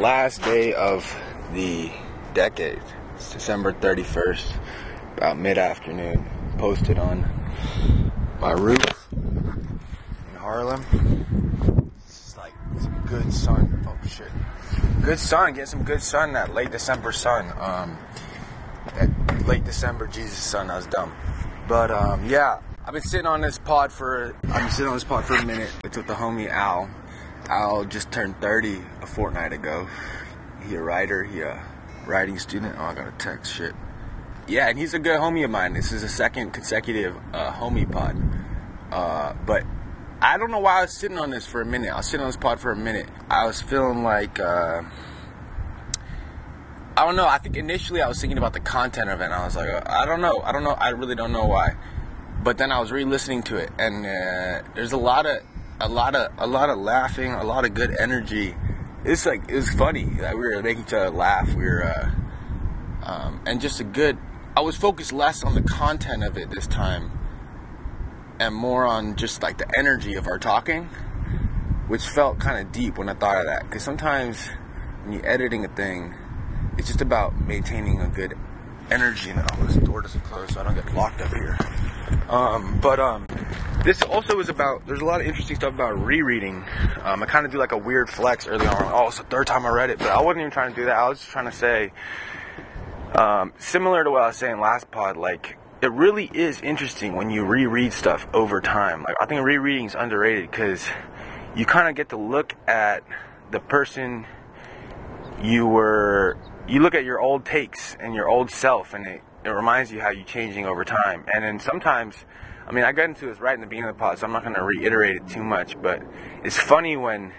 last day of the decade. It's December 31st, about mid afternoon. Posted on my roof in Harlem. It's like some good sun. Oh shit. Good sun, get some good sun, that late December sun. Um, that late December Jesus sun, I was dumb. But um, yeah, I've been sitting on this pod for, I've been sitting on this pod for a minute. It's with the homie Al. Al just turned 30 a fortnight ago. He a writer, he a writing student. Oh, I got a text, shit. Yeah, and he's a good homie of mine. This is a second consecutive uh, homie pod. Uh, but I don't know why I was sitting on this for a minute. I was sitting on this pod for a minute. I was feeling like, uh, I don't know. I think initially I was thinking about the content of it, and I was like, uh, I don't know. I don't know. I really don't know why. But then I was re-listening to it, and uh, there's a lot of, a lot of, a lot of laughing, a lot of good energy. It's like it was funny. Like we were making each other laugh. We were, uh, um, and just a good I was focused less on the content of it this time and more on just like the energy of our talking, which felt kind of deep when I thought of that. Because sometimes when you're editing a thing, it's just about maintaining a good energy. Oh, this door doesn't close, so I don't get locked up here. Um, but um, this also is about. There's a lot of interesting stuff about rereading. Um, I kind of do like a weird flex early on. Oh, it's the third time I read it, but I wasn't even trying to do that. I was just trying to say um, similar to what I was saying last pod, like it really is interesting when you reread stuff over time. Like I think rereading is underrated because you kind of get to look at the person you were. You look at your old takes and your old self, and it, it reminds you how you're changing over time. And then sometimes, I mean, I got into this right in the beginning of the pod, so I'm not going to reiterate it too much. But it's funny when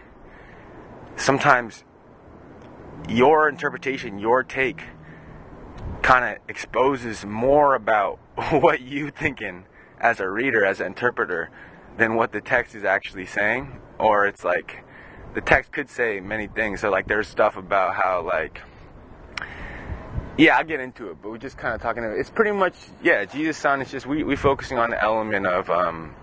sometimes your interpretation, your take kind of exposes more about what you thinking as a reader, as an interpreter, than what the text is actually saying. Or it's like the text could say many things. So like there's stuff about how like yeah, I'll get into it, but we're just kind of talking. It's pretty much yeah, Jesus Son. It's just we we focusing on the element of um,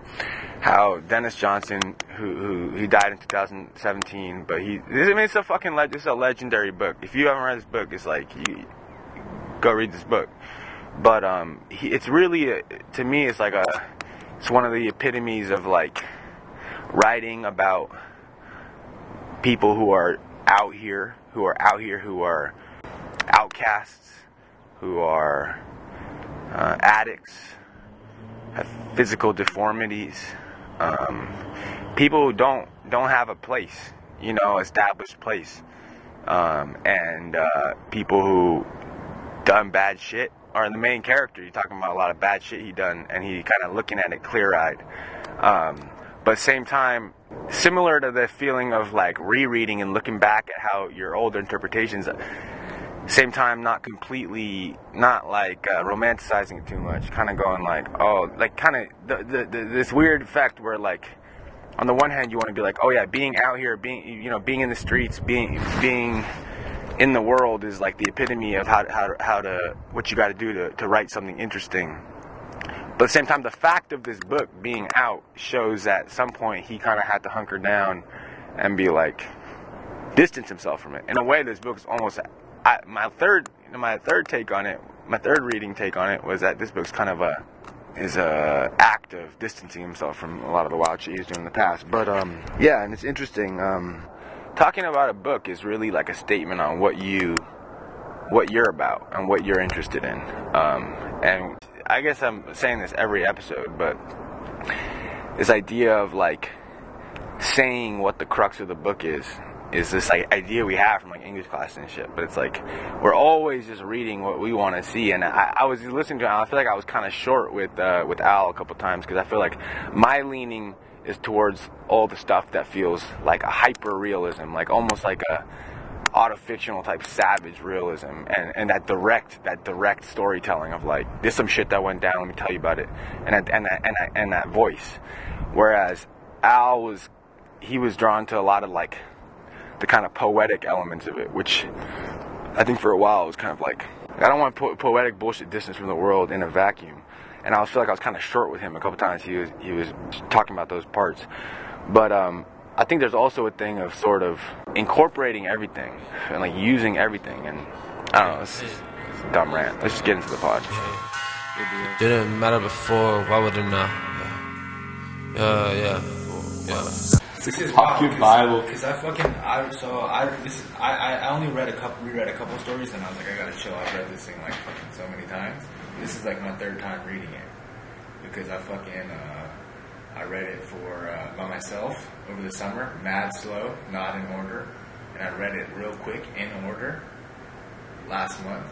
how Denis Johnson, who, who he died in 2017, but he this, I mean it's a fucking le- it's a legendary book. If you haven't read this book, it's like you go read this book. But um, he, it's really a, to me, it's like a, it's one of the epitomes of like writing about people who are out here, who are out here, who are outcasts, who are uh, addicts, have physical deformities, um, people who don't don't have a place, you know, established place, um, and uh, people who done bad shit are the main character. You're talking about a lot of bad shit he done, and he kind of looking at it clear eyed. Um, but same time, similar to the feeling of like rereading and looking back at how your older interpretations. Same time, not completely, not like uh, romanticizing it too much. Kind of going like, oh, like kind of the, the, the, this weird effect where like, on the one hand, you want to be like, oh yeah, being out here, being you know, being in the streets, being being in the world is like the epitome of how, how, how to what you got to do to, to write something interesting but at the same time the fact of this book being out shows that at some point he kind of had to hunker down and be like distance himself from it in a way this book is almost I, my third my third take on it my third reading take on it was that this book's kind of a is a act of distancing himself from a lot of the wild doing in the past. But um yeah and it's interesting um talking about a book is really like a statement on what you what you're about and what you're interested in. Um, and i guess i'm saying this every episode but this idea of like saying what the crux of the book is is this like idea we have from like English class and shit. But it's like we're always just reading what we want to see. And I, I was listening to. I feel like I was kind of short with uh, with Al a couple times because I feel like my leaning is towards all the stuff that feels like a hyper realism, like almost like a autofictional type savage realism and, and that direct that direct storytelling of like there's some shit that went down let me tell you about it and that, and that, and that, and that voice whereas Al was he was drawn to a lot of like the kind of poetic elements of it which I think for a while was kind of like I don't want po- poetic bullshit distance from the world in a vacuum and I feel like I was kind of short with him a couple times. He was he was talking about those parts, but um, I think there's also a thing of sort of incorporating everything and like using everything, and I don't know. It's, it's a dumb rant. Let's just get into the pod. Didn't matter before, why would it now? Yeah, yeah, yeah. yeah. This is Talk your Bible. Because I fucking I so I this I, I I only read a couple reread a couple stories and I was like I gotta chill. I've read this thing like fucking so many times. This is like my third time reading it because I fucking uh, I read it for uh, by myself over the summer, mad slow, not in order, and I read it real quick in order last month.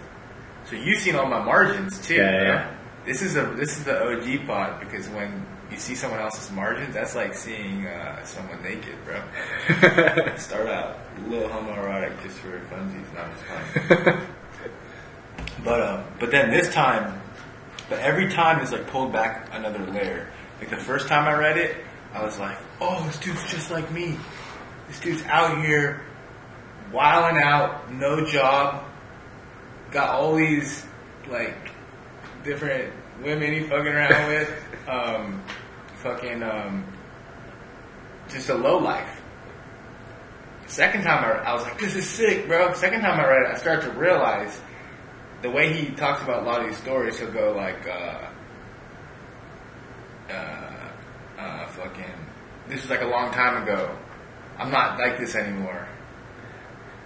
So you've seen all my margins too. Yeah, yeah. This is a this is the OG pod because when you see someone else's margins, that's like seeing uh, someone naked, bro. Start out a little homoerotic just for funsies, not just fun. but um, but then this time, but every time it's like pulled back another layer. Like the first time I read it, I was like, oh, this dude's just like me. This dude's out here wilding out, no job, got all these like different women he fucking around with, um, fucking um, just a low life. Second time I, I was like, this is sick, bro. Second time I read it, I started to realize the way he talks about a lot of these stories. He'll go like, uh, uh, uh, fucking, this is like a long time ago. I'm not like this anymore.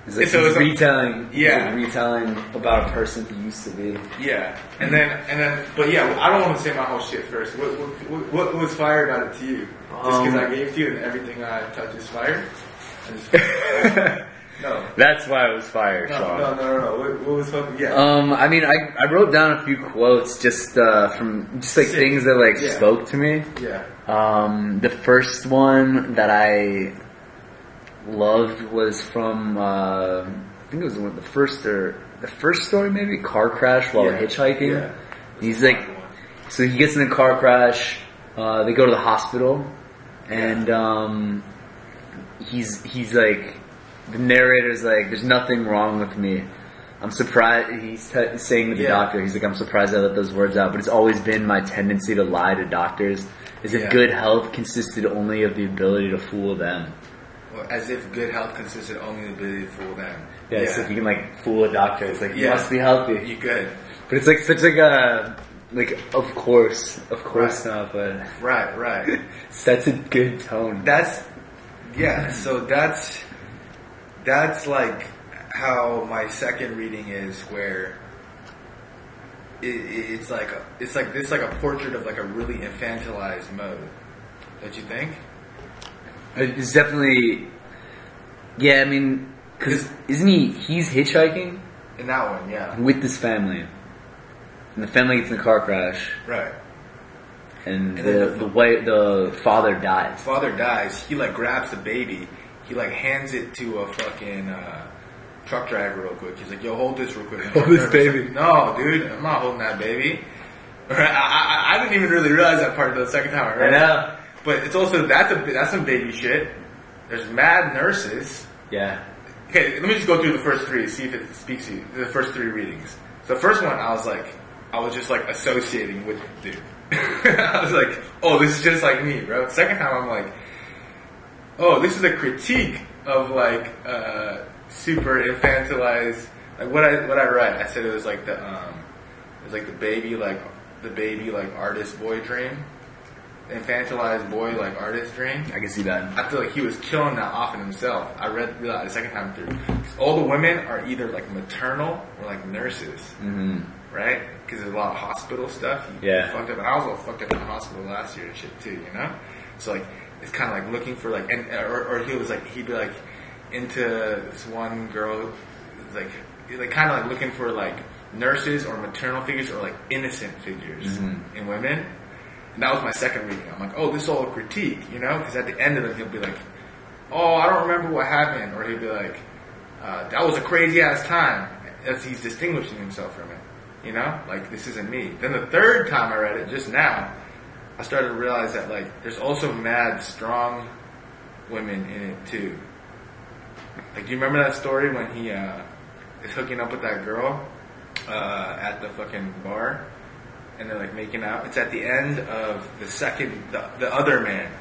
It's like he's it's a- retelling. he's Yeah. like retelling about a person he used to be. Yeah, and then and then, but yeah, I don't want to say my whole shit first. What what, what, what was fire about it to you? Just because Um, I gave to you and everything I touch is fire. No, That's why it was fire, no, Sean. no, no, no, no. What, what was fucking yeah? Um, I mean, I, I wrote down a few quotes just uh, from just like Sick. things that like Yeah. spoke to me. yeah, Um, the first one that I loved was from uh, I think it was one of the first or the first story maybe car crash while Yeah. hitchhiking. Yeah. He's like, so he gets in a car crash. Uh, they go to the hospital, and um, he's he's like, the narrator's like, "There's nothing wrong with me." I'm surprised. He's t- saying to the Yeah. doctor, he's like, "I'm surprised I let those words out." But it's always been my tendency to lie to doctors. Is if Yeah. good health consisted only of the ability to fool them. Well, as if good health consisted only of the ability to fool them. Yeah, so if you can like fool a doctor, it's like you Yeah. must be healthy. you could. But it's like such like a like of course, of course Right. not, but Right, right. sets a good tone. That's yeah. So that's that's like how my second reading is, where it, it- it's like a, it's like this like a portrait of like a really infantilized mode. Don't you think? It's definitely, yeah. I mean, because isn't he? He's hitchhiking In that one, yeah. with this family, and the family gets in a car crash, Right. and, And the the- the way the father dies. Father dies. He like grabs the baby. He like hands it to a fucking uh, truck driver real quick. He's like, "Yo, hold this real quick." Hold this baby. like, no, dude, I'm not holding that baby. I, I, I didn't even really realize that part until the second time I read I know. But it's also that's a that's some baby shit. There's mad nurses. Yeah. Okay, let me just go through the first three, see if it speaks to you. The first three readings. So the first one, I was like, I was just like associating with the dude. I was like, oh, this is just like me, bro. Second time, I'm like, oh, this is a critique of like uh, super infantilized. Like what I what I write, I said it was like the um, it was like the baby like the baby like artist boy dream, infantilized boy like artist dream. I can see that. I feel like he was killing that off in himself. I read realized the second time through. all the women are either like maternal or like nurses, hmm right? Because there's a lot of hospital stuff. You Yeah. Fucked up, and I was all fucked up in the hospital last year and shit too. You know, so like it's kind of like looking for like, and or, or he was like he'd be like into this one girl, like like kind of like looking for like nurses or maternal figures or like innocent figures in women. And that was my second reading. I'm like, oh, this is all a critique, you know? Because at the end of it, he'll be like, oh, I don't remember what happened. Or he'll be like, uh, that was a crazy ass time. As he's distinguishing himself from it, you know? Like, this isn't me. Then the third time I read it, just now, I started to realize that, like, there's also mad strong women in it, too. Like, do you remember that story when he uh, is hooking up with that girl uh, at the fucking bar? And they're like making out. It's at the end of the second, the, the other man.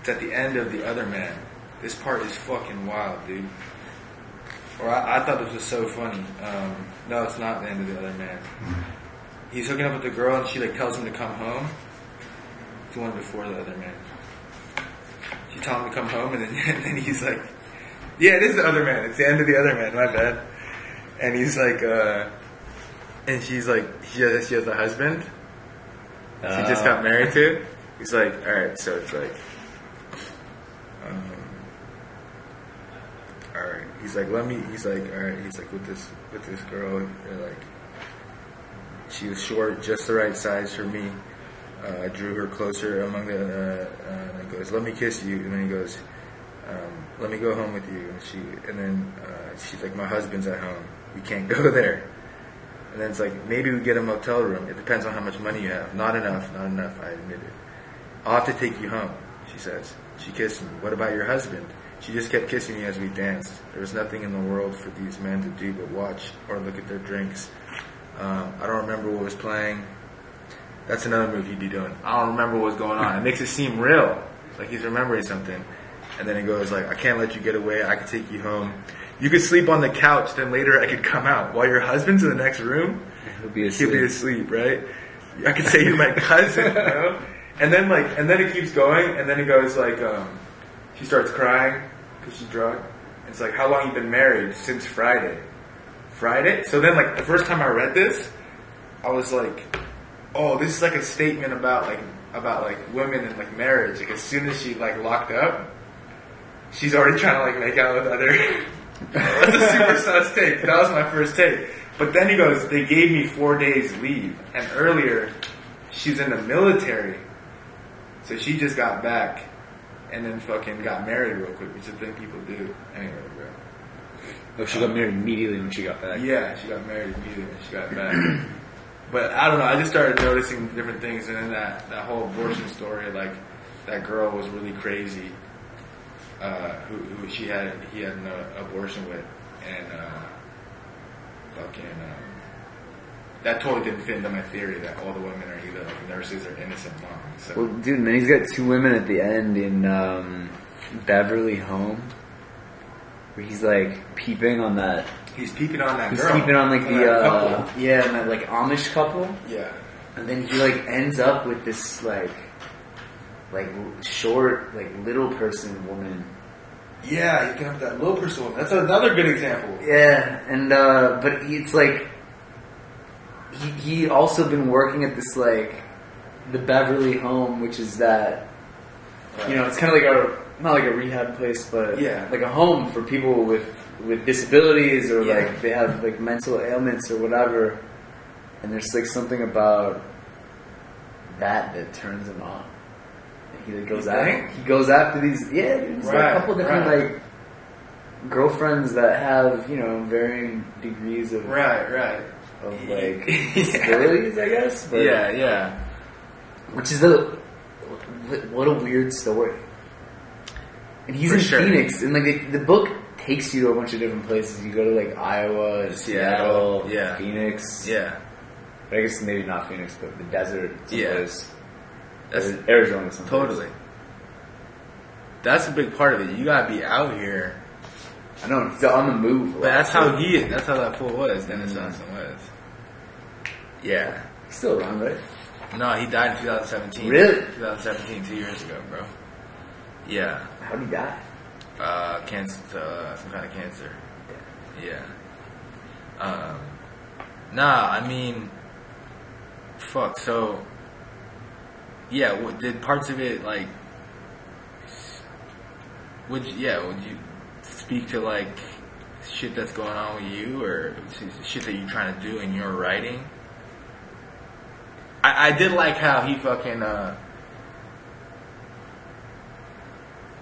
It's at the end of the other man. This part is fucking wild, dude. Or I, I thought this was so funny. Um, no, it's not the end of the other man. He's hooking up with the girl, and she like tells him to come home. The one before the other man. She tells him to come home, and then and then he's like, "Yeah, it is the other man. It's the end of the other man. My bad." And he's like, uh, and she's like, she has, she has a husband. She just got married to. He's like, all right, so it's like, um, all right. He's like, let me. He's like, all right. He's like, with this with this girl, like, she was short, just the right size for me. Uh, I drew her closer among the. Uh, uh, and he goes, let me kiss you, and then he goes, um, let me go home with you. And she, and then uh, she's like, my husband's at home. We can't go there. And then it's like, maybe we get a motel room. It depends on how much money you have. Not enough, not enough, I admit it. I'll have to take you home, she says. She kissed me. What about your husband? She just kept kissing me as we danced. There was nothing in the world for these men to do but watch or look at their drinks. Um, I don't remember what was playing. That's another move he'd be doing. I don't remember what was going on. It makes it seem real, like he's remembering something. And then he goes like, I can't let you get away. I could take you home. You could sleep on the couch, then later I could come out. While your husband's in the next room, He'll be asleep, he'll be asleep. right? I could say you're my cousin, you know? And then like, and then it keeps going, and then it goes like, um, she starts crying because she's drunk. It's like, how long you been married? Since Friday. Friday? So then like, the first time I read this, I was like, oh, this is like a statement about like, about like women and like marriage. Like as soon as she like locked up, she's already trying to like make out with other. That's a super sus take. That was my first take. But then he goes, they gave me four days leave. And earlier, she's in the military. So she just got back and then fucking got married real quick, which is a thing people do. Anyway, bro. Oh, she got married immediately when she got back. Yeah, she got married immediately when she got back. but I don't know, I just started noticing different things and then that, that whole abortion story, like that girl was really crazy. Uh, who, who she had, he had an uh, abortion with, and uh, fucking, um, that totally didn't fit into my theory that all the women are either like nurses or innocent moms. So Well, dude, and then he's got two women at the end in um, Beverly Home, where he's like peeping on that. he's peeping on that He's girl. peeping on like the uh, yeah, and that like Amish couple, yeah. and then he like ends up with this like like short like little person woman. Yeah, you can have that little person woman. That's another good example. Yeah, and uh, but it's like he he also been working at this like the Beverly Home, which is that you know it's kind of like a not like a rehab place, but Yeah. like a home for people with with disabilities or Yeah. like they have like mental ailments or whatever. And there's like something about that that turns him on. He like, goes after he goes after these yeah, there's like a couple different right. like girlfriends that have you know varying degrees of Right, right. of like Yeah. I guess. But, Yeah, yeah. which is a what- a weird story. And he's For in sure. Phoenix, and like the, the book takes you to a bunch of different places. You go to like Iowa, Seattle, Seattle, yeah. Phoenix. Yeah. But I guess maybe not Phoenix, but the desert. Yeah. That's Arizona. Someplace. totally. That's a big part of it. You gotta be out here. I know he's on the move. But that's how too. he that's how that fool was, Denis Johnson was. Yeah. He's still around, right? No, he died in 2017. Really? 2017, two years ago, bro. Yeah. How did he die? Uh, cancer, uh, some kind of cancer. Yeah. Um, nah, I mean, fuck. So, yeah, what, did parts of it like? Would you, yeah? Would you speak to like shit that's going on with you, or shit that you're trying to do in your writing? I, I did like how he fucking uh.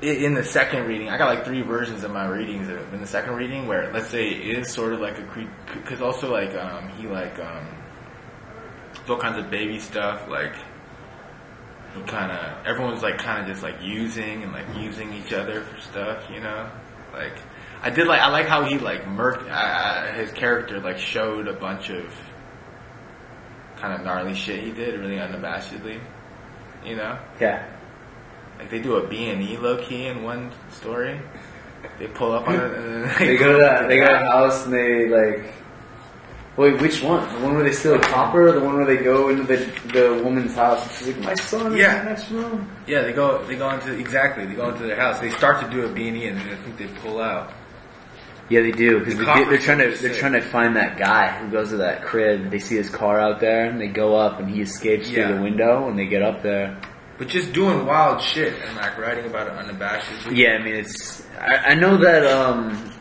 in the second reading, I got like three versions of my readings in the second reading where let's say it is sort of like a creep, because also like um he like um all kinds of baby stuff like he kind of everyone's like kind of just like using and like using each other for stuff, you know, like I did like I like how he like murked uh, his character like showed a bunch of kind of gnarly shit he did really unabashedly, you know Yeah. Like they do a B and E low key in one story. They pull up on it and then They go to that. They go to the house and they like. Wait, which one? The one where they steal a copper, or the one where they go into the the woman's house and she's like, "My son is Yeah. in the next room." Yeah, they go. They go into exactly. They go into their house. They start to do a B and E, and then I think they pull out. Yeah, they do because The they, copper they're trying to they're sick. trying to find that guy who goes to that crib. They see his car out there, and they go up, and he escapes Yeah. through the window. And they get up there. But just doing wild shit and like writing about it unabashedly. Yeah, I mean, it's. I, I know that um,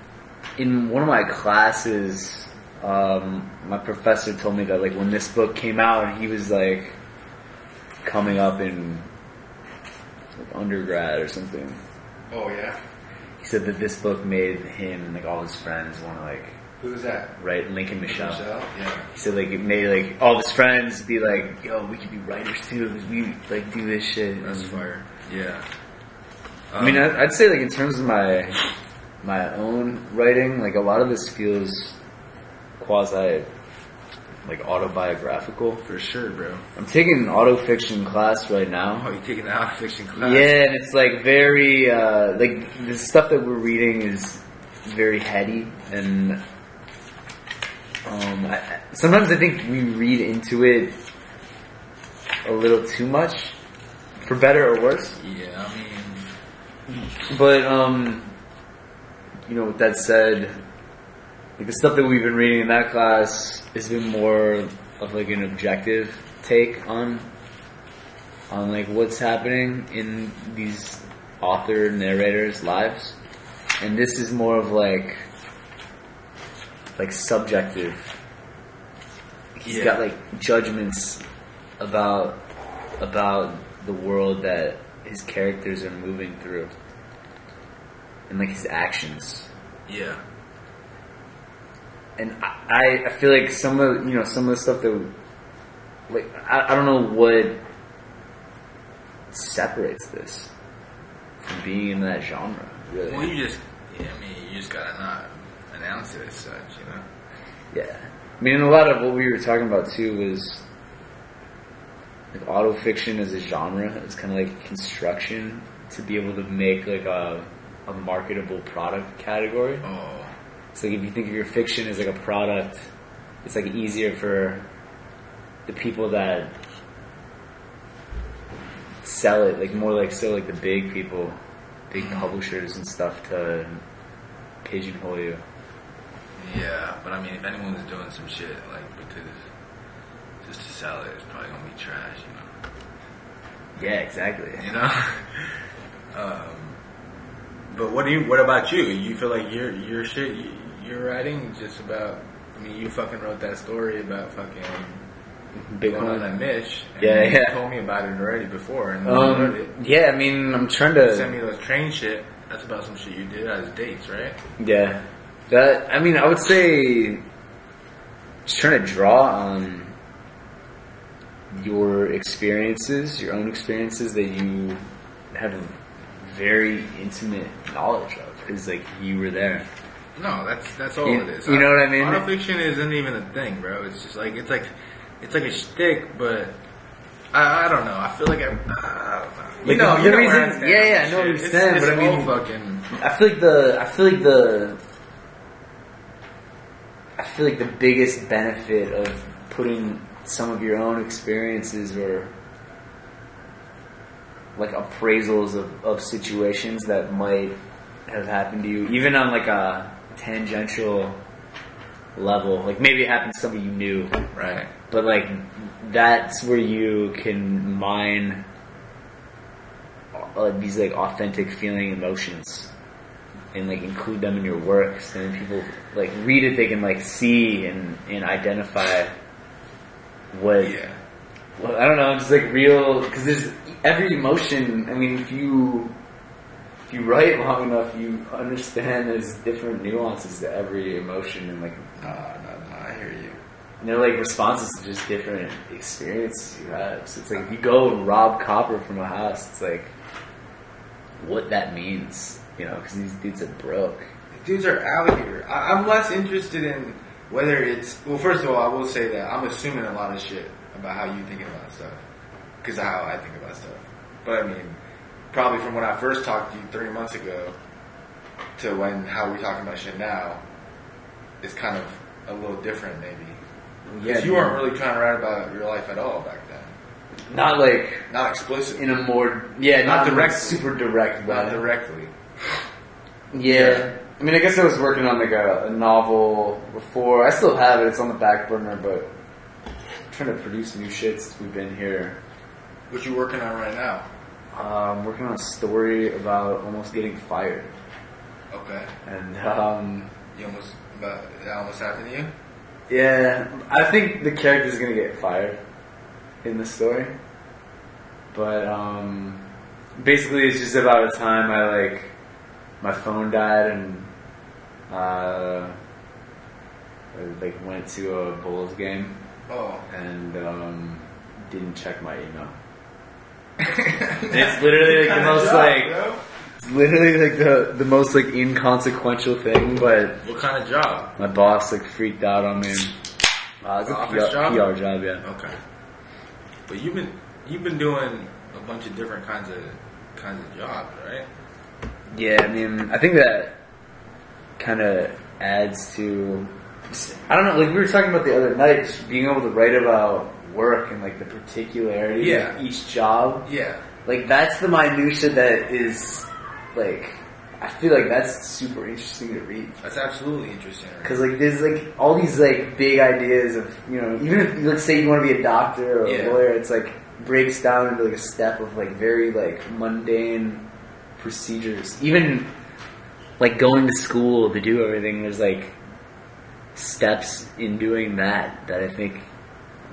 in one of my classes, um, my professor told me that like when this book came out, he was like coming up in like, undergrad or something. Oh yeah. He said that this book made him and like all his friends want to like Who's that? Right, Lincoln Michel. Michel. Yeah. He said like it made like all his friends be like, "Yo, we could be writers too. We like do this shit." That's fire. Yeah. I mean, Um, I- I'd say like in terms of my my own writing, like a lot of this feels quasi like autobiographical. for sure, bro. I'm taking an auto fiction class right now. Oh, now. you taking out of fiction class? Yeah, and it's like very uh, like the stuff that we're reading is very heady and. Um, I- sometimes I think we read into it a little too much, for better or worse. Yeah. I mean, But um, you know, with that said, like the stuff that we've been reading in that class has been more of like an objective take on on like what's happening in these author narrators' lives, and this is more of like like subjective. He's Yeah. got like judgments about about the world that his characters are moving through and like his actions. yeah. And I, I feel like some of you know some of the stuff that like I, I don't know what separates this from being in that genre. Really, Well, you just. Yeah, I mean, you just gotta not announce it as such, you know. yeah. I mean, a lot of what we were talking about too was like auto fiction as a genre. It's kind of like construction to be able to make like a a marketable product category. Oh. So like if you think of your fiction as like a product, it's like easier for the people that sell it, like more like so like the big people, big publishers and stuff to pigeonhole you. Yeah, but I mean, if anyone's doing some shit like because just to sell it, it's probably gonna be trash, you know. Yeah, exactly. You know. um, but what do you? What about you? You feel like your your shit you, you're writing just about? I mean, you fucking wrote that story about fucking going on that Bitcoin. Mitch. And Yeah, you yeah. told me about it already before, and you wrote it. Um, yeah, I mean, I'm trying You sent to. me those train shit. That's about some shit you did as dates, right? Yeah, that. I mean, I would say just trying to draw on your experiences, your own experiences that you have very intimate knowledge of, because like you were there. No, that's that's all You- it is. you know what I mean? Autofiction isn't even a thing, bro. It's just like it's like it's like a shtick, but I, I don't know. I feel like I, I don't know. You Like, know, the you know where reason- stand yeah, on yeah, I this know what shit. you It's- saying, it's but I all mean- fucking I feel like the. I feel like the. I feel like the biggest benefit of putting some of your own experiences or like appraisals of, of situations that might have happened to you, even on like a tangential level. Like maybe it happened to somebody you knew, right. but like that's where you can mine uh, these like authentic feeling emotions and like include them in your works and then people like read it they can like see and, and identify what Yeah, well, I don't know, just like real because there's every emotion. I mean, if you if you write long enough, you understand there's different nuances to every emotion, and like no, no, no. I hear you. and they're like responses to just different experiences you have. So it's like if you go and rob copper from a house, it's like what that means, you know, because these dudes are broke. Dudes are out here. I, I'm less interested in whether it's. Well, first of all, I will say that I'm assuming a lot of shit about how you think about stuff because of how I think about stuff. But I mean, probably from when I first talked to you three months ago to when how we're talking about shit now is kind of a little different, maybe. Because you weren't really trying to write about your life at all back then. not like Not explicit in a more yeah, Not not, directly. super direct way. not directly. Yeah. I mean, I guess I was working on like a, a novel before. I still have it. It's on the back burner, but I'm trying to produce new shit since we've been here. What you working on right now? Um, working on a story about almost getting fired, Okay. and um, You almost but that almost happened to you? yeah, I think the character's gonna get fired in the story. But um, basically, it's just about a time I like my phone died and uh, I like went to a Bulls game Oh. and um, didn't check my email. it's literally like the most like it's literally like the the most like inconsequential thing, but What kind of job? my boss like freaked out on me. Uh, it's a Office PR, job? PR job, yeah. Okay. But you've been you've been doing a bunch of different kinds of kinds of jobs, right? Yeah, I mean, I think that kind of adds to. I don't know, like we were talking about the other night, being able to write about work and like the particularity Yeah. of each job. Yeah. Like that's the minutia that is like. I feel like that's super interesting to read That's absolutely interesting. because like there's like all these like big ideas of you know even if let's say you want to be a doctor or Yeah. a lawyer, it's like breaks down into like a step of like very like mundane procedures. Even like going to school to do everything, there's like steps in doing that that I think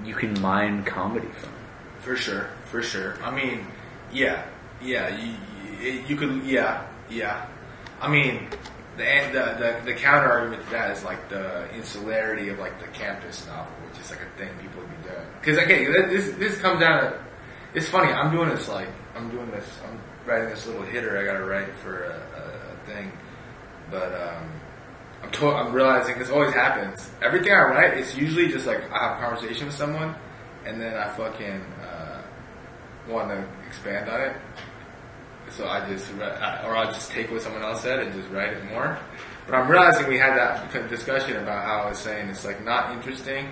you can mine comedy from. For sure, for sure. I mean, yeah, yeah. You you, could, yeah, yeah. I mean, the the the, the counter argument to that is like the insularity of like the campus novel, which is like a thing people would be doing. Because okay, this this comes down to. It's funny. I'm doing this like I'm doing this. I'm writing this little hitter. I got to write for a, a, a thing, but um, I'm to- I'm realizing this always happens. Everything I write, it's usually just like I have a conversation with someone, and then I fucking uh, want to expand on it. So I just, re- I- or I'll just take what someone else said and just write it more. But I'm realizing we had that discussion about how I was saying it's like not interesting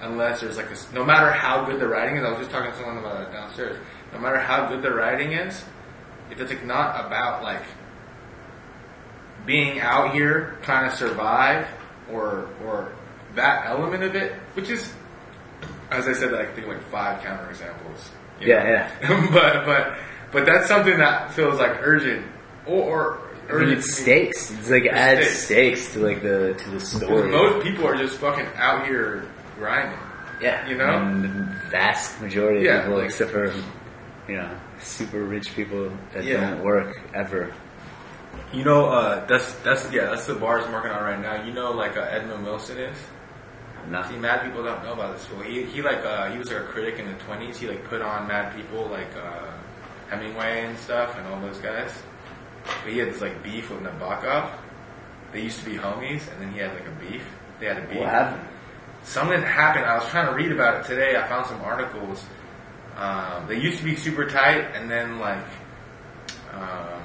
unless there's like a, no matter how good the writing is. I was just talking to someone about it downstairs. No matter how good the writing is, if it's like not about like being out here trying to survive or or that element of it, which is as I said, I think like five counter examples. you Yeah, know? but but but that's something that feels like urgent or, or I mean, urgent. stakes. It's like adds stakes. stakes to like the to the story. most people are just fucking out here grinding. Yeah, You know? and the vast majority of Yeah, people, like- except for you know super rich people that Yeah. don't work ever. You know, uh, that's that's yeah, that's the bars I'm working on right now. You know, like uh, Edmund Wilson is. Nah. See, mad people don't know about this fool. He he like uh, he was like a critic in the twenties. He like put on mad people like uh, Hemingway and stuff and all those guys. But he had this like beef with Nabokov. They used to be homies, and then he had like a beef. They had a beef. What happened? Something happened. I was trying to read about it today. I found some articles. Um, they used to be super tight, and then like, um,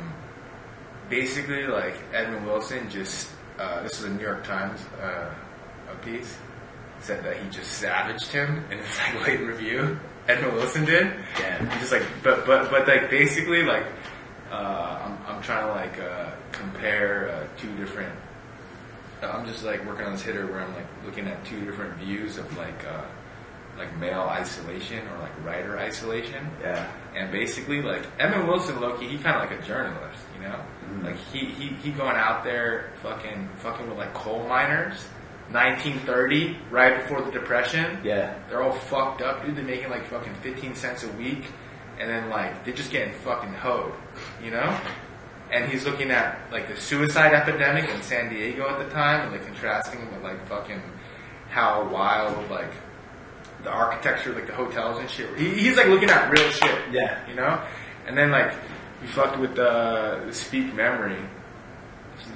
basically like Edmund Wilson just. Uh, this is a New York Times uh, a piece said that he just savaged him in his like late review. Edmund Wilson did. Damn. He just like, but but but like basically like, uh, I'm I'm trying to like uh, compare uh, two different. I'm just like working on this hitter where I'm like looking at two different views of like uh, like male isolation or like writer isolation. Yeah. And basically, like Edmund Wilson, Loki, he kind of like a journalist, you know. Mm-hmm. Like he, he he going out there, fucking fucking with like coal miners, 1930, right before the depression. Yeah. They're all fucked up, dude. They're making like fucking 15 cents a week, and then like they're just getting fucking hoed, you know. And he's looking at like the suicide epidemic in San Diego at the time, and like contrasting it with like fucking how wild like the architecture, like the hotels and shit. He, he's like looking at real shit. Yeah. You know? And then like you fucked with the, the Speak Memory.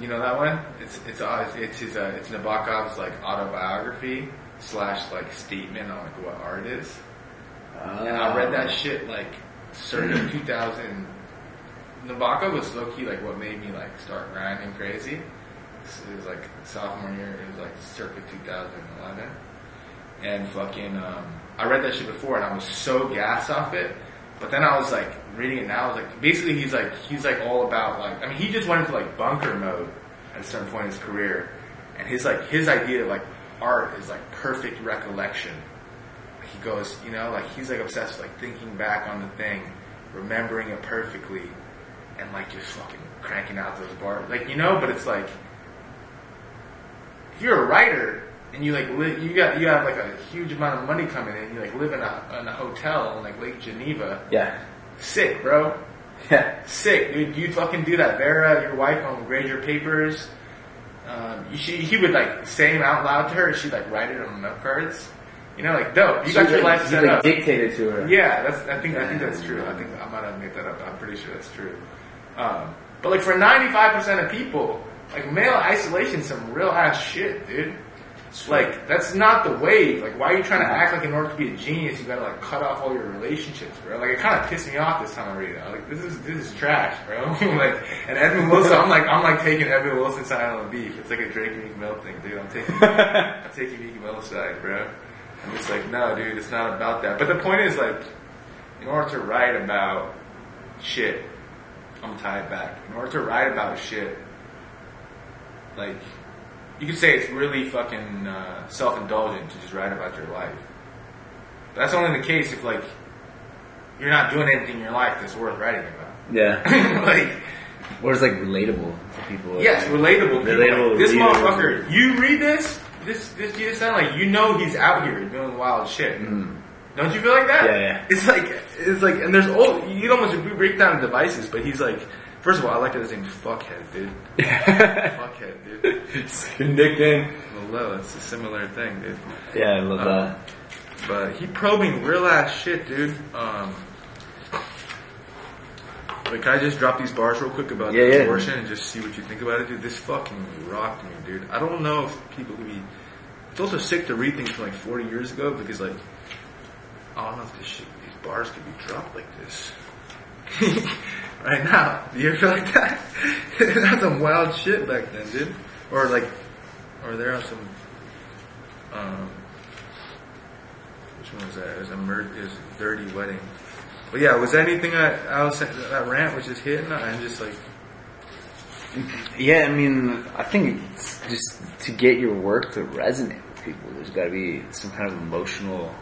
You know that one? It's it's uh, it's his uh, it's Nabokov's like autobiography slash like statement on like what art is. And I read that shit like circa 2000 Nabokov was low key like what made me like start grinding crazy. It was like sophomore year. It was like circa 2011, and fucking um, I read that shit before and I was so gassed off it. But then I was like reading it now. I was like, basically he's like he's like all about like I mean he just went into like bunker mode at a certain point in his career, and his like his idea of like art is like perfect recollection. He goes, you know, like he's like obsessed with like thinking back on the thing, remembering it perfectly, and like just fucking cranking out those bars, like you know. But it's like if you're a writer and you like li- you got you have like a huge amount of money coming in, you like live in a in a hotel in like Lake Geneva, Yeah. sick, bro. Yeah. Sick, dude. You'd fucking do that. Vera, your wife, will grade your papers. Um, you, she, he would like say them out loud to her. And she'd like write it on note cards. You know, like dope. You got your life you set like up. dictated to her. Yeah, that's. I think. I think that's true. I think I might have made that up. I'm pretty sure that's true. Um, but like for 95 percent of people, like male isolation, some real ass shit, dude. Like that's not the wave. Like why are you trying to act like in order to be a genius you gotta like cut off all your relationships, bro? Like it kind of pissed me off this time I read it. Like this is this is trash, bro. like and Edmund Wilson, I'm like I'm like taking Edmund Wilson's side on the beef. It's like a Drake Meek Mill thing, dude. I'm taking I'm taking Meek Mill's side, bro. I'm just like no, dude. It's not about that. But the point is like in order to write about shit, I'm gonna tie it back. In order to write about shit, like you could say it's really fucking uh, self-indulgent to just write about your life. But that's only the case if like you're not doing anything in your life that's worth writing about. Yeah. like Or it's like relatable to people. yes, relatable. people. Relatable Like, this motherfucker, you read this, this this Jesus sound like you know he's out here doing wild shit. Don't you feel like that? Yeah, yeah. It's like it's like, and there's old. you almost break down devices, but he's like, first of all, I like that his name's Fuckhead, dude. Fuckhead, dude. nickname. Well, it's a similar thing, dude. Yeah, I love that. But he probing real ass shit, dude. Um, like, can I just drop these bars real quick about Yeah, the yeah. and just see what you think about it, dude? This fucking rocked me, dude. I don't know if people could be. It's also sick to read things from like 40 years ago because, like, I don't know if this shit, these bars could be dropped like this. right now. Do you ever feel like that? That's some wild shit back then, dude. Or like, or there are some, um, which one was that? It was a mur- it was a dirty wedding. But yeah, was there anything that I was that rant was just hitting I'm just like Yeah, I mean, I think it's just to get your work to resonate with people, there's got to be some kind of emotional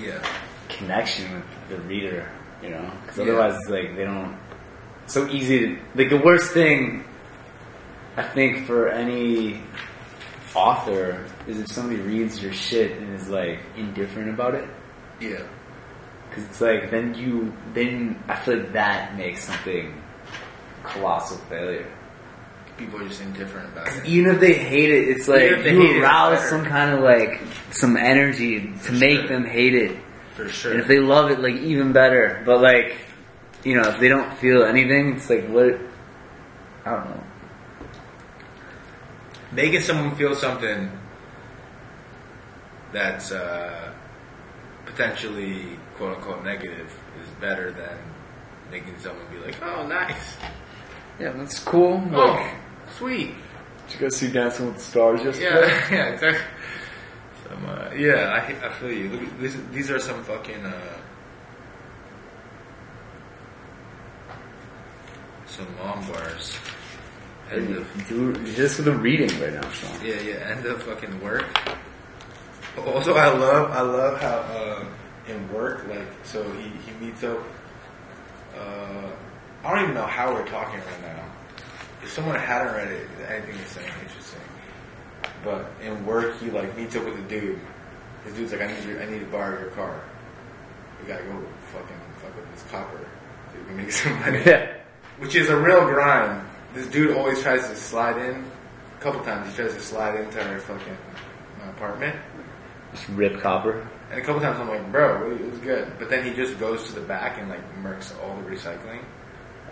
yeah connection with the reader, you know? Because Yeah. otherwise, it's like, they don't. So easy to. Like, the worst thing, I think, for any author is if somebody reads your shit and is, like, indifferent about it. yeah Because it's like, then you. Then I feel like that makes something colossal failure. people are just indifferent about it. Even if they hate it, it's like they you arouse better. some kind of like some energy to For make sure. them hate it. For sure. And if they love it, like even better. But like, you know, if they don't feel anything, it's like what? I don't know. making someone feel something that's uh, potentially quote unquote negative is better than making someone be like, oh, nice. Yeah, that's cool. Oh, sweet. did you guys see Dancing with the Stars yesterday? Yeah, yeah, exactly. Some, uh, yeah, I, I feel you. Look, this, these are some fucking uh, some mom bars. End of Do this the reading right now, Sean. yeah, yeah. End of fucking work. Also, I love I love how uh, in work, like, so he he meets up. Uh, I don't even know how we're talking right now. If someone hadn't read it, anything he's saying interesting. But in work, he like meets up with a dude. His dude's like, I need you, I need to borrow your car. We gotta go fucking fuck with this copper. So we make some money. Yeah. Which is a real grind. This dude always tries to slide in. A couple times he tries to slide into our fucking uh, apartment. Just rip copper. And a couple times I'm like, bro, it was good. But then he just goes to the back and like murks all the recycling.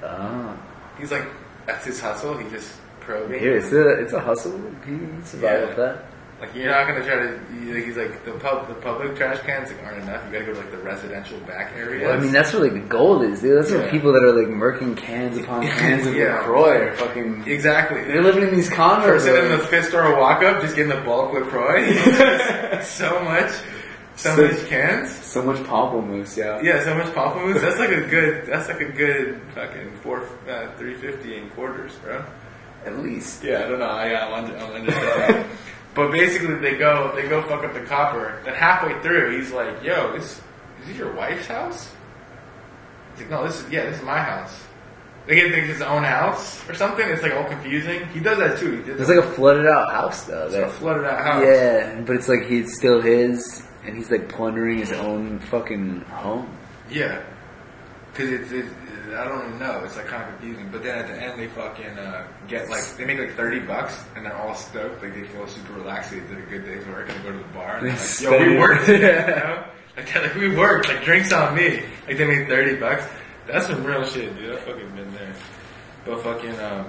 Ah. He's like, that's his hustle. He just probing. Here, it's a it's a hustle. You can Yeah. that. Like you're not gonna try to. He's like the pub, the public trash cans like, aren't enough. You gotta go to like the residential back area. Well, I mean, that's where like the gold is, dude. That's where people that are like murking cans upon cans of Yeah. Are fucking. exactly. They're living in these condos. person in the like- fifth store walk up, just getting the bulk Lacroix. so much, so, So- much cans. so much pamplemousse, yeah. Yeah, so much pamplemousse. That's like a good. That's like a good fucking four, uh, three fifty in quarters, bro. At least. Yeah, I don't know. I, I'm under, I'm. But basically, they go they go fuck up the copper. Then halfway through, he's like, "Yo, this is this your wife's house?" He's like, "No, this is yeah, this is my house." They get think it's his own house or something. It's like all confusing. He does that too. He did It's like a flooded out house, though. it's like a flooded out house. yeah, but it's like he's still his, and he's like plundering his own fucking home. Yeah. Because it's, it's, I don't even know. It's like kind of confusing. But then at the end, they fucking uh, get like, they make like 30 bucks and they're all stoked. Like they feel super relaxed. They did a good day's work and they go to the bar and they're like, yo, we it. worked. today," You know? Like, they're like, we worked. Like, drinks on me. Like they made 30 bucks. That's some real shit, dude. I've fucking been there. But fucking, um,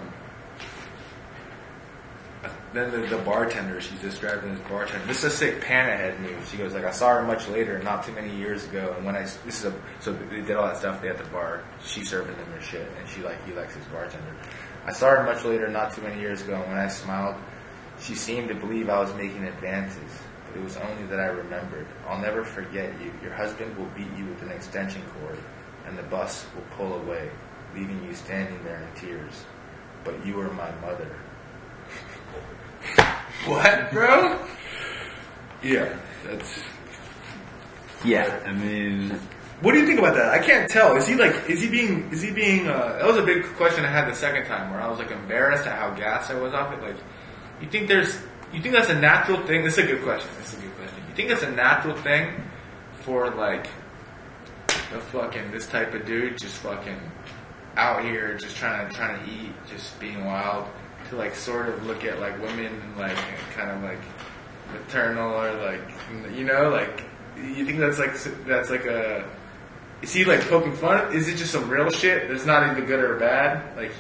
then the, the bartender, she's describing this bartender. This is a sick Panahead move. She goes like, I saw her much later, not too many years ago. And when I, this is a, so they did all that stuff. They at the bar. She's serving them their shit, and she like, he likes his bartender. I saw her much later, not too many years ago. And when I smiled, she seemed to believe I was making advances. But it was only that I remembered. I'll never forget you. Your husband will beat you with an extension cord, and the bus will pull away, leaving you standing there in tears. But you are my mother. What, bro? Yeah, that's. Yeah, I mean, What do you think about that? I can't tell. Is he like? Is he being? Is he being? Uh, that was a big question I had the second time, where I was like embarrassed at how gassed I was off it. Like, you think there's? You think that's a natural thing? This is a good question. This is a good question. You think that's a natural thing for like the fucking this type of dude just fucking out here just trying to trying to eat, just being wild, to like sort of look at like women like kind of like maternal or like you know like you think that's like that's like a is he like poking fun? Is it just some real shit that's not either good or bad? Like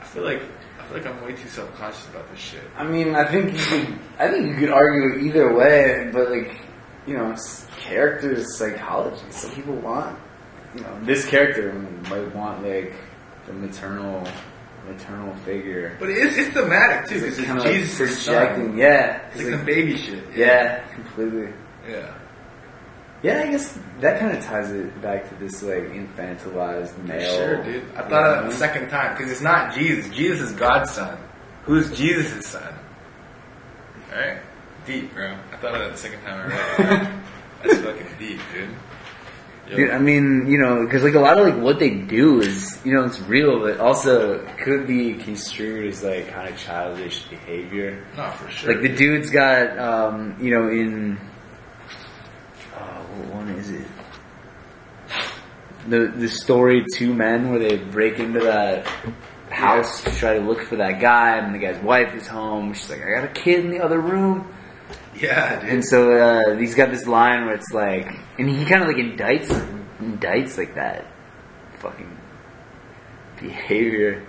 I feel like I feel like I'm way too self conscious about this shit. I mean, I think you could, I think you could argue either way, but like, you know, it's character is psychology. Some people want, you know, this character might want like the maternal, maternal figure. But it's it's thematic too because kind it's of Jesus' projecting, yeah, It's like some baby shit. yeah, completely. yeah. Yeah, I guess that kind of ties it back to this like infantilized male. Sure, dude. I thought of it the second time because it's not Jesus. Jesus is God's son. Who's Jesus' son? All right, deep, bro. I thought of that the second time I read it. That's fucking deep, dude. Dude, I mean, you know, because like a lot of like what they do is, you know, it's real, but also could be construed as like kind of childish behavior. Not for sure. Like the dude's got, um, you know, in uh, what one is it? The the story Two Men, where they break into that house to try to look for that guy, and the guy's wife is home. She's like, "I got a kid in the other room." Yeah, dude. And so uh, he's got this line where it's like, and he kind of like indicts, indicts like that fucking behavior.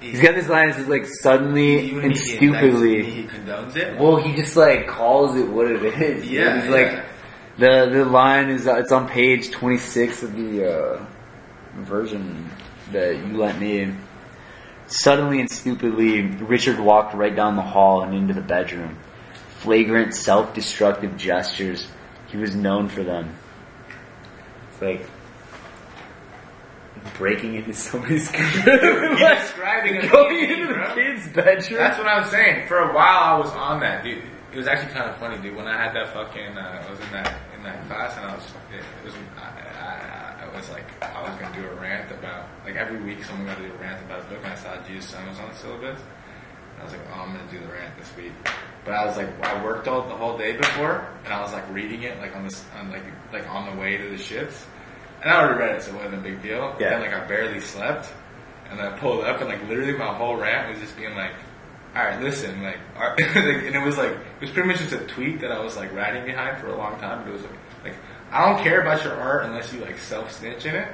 He's got this line that says like suddenly and he- stupidly. he condones it. Well, he just like calls it what it is. Yeah, he's yeah. like the the line is uh, it's on page twenty six of the uh, version that you lent me. Suddenly and stupidly, Richard walked right down the hall and into the bedroom. Flagrant, self-destructive gestures. He was known for them. It's like breaking into somebody's He's like, describing a going into the bro. kid's bedroom. That's what I'm saying. For a while, I was on that, dude. It was actually kind of funny, dude. When I had that fucking, uh, I was in that in that class, and I was, it, it was, I, I, I was like, I was gonna do a rant about, like every week, someone got to do a rant about his book, and I saw Jesus' Son was on the syllabus. And I was like, oh, I'm gonna do the rant this week. But I was like, I worked all the whole day before, and I was like reading it, like on this, on like, like on the way to the shits. And I already read it, so it wasn't a big deal. Yeah. then, like, I barely slept. And I pulled up, and, like, literally my whole rant was just being like, alright, listen, like, all right," like, and it was like, it was pretty much just a tweet that I was, like, riding behind for a long time. But it was like, like, I don't care about your art unless you, like, self-snitch in it.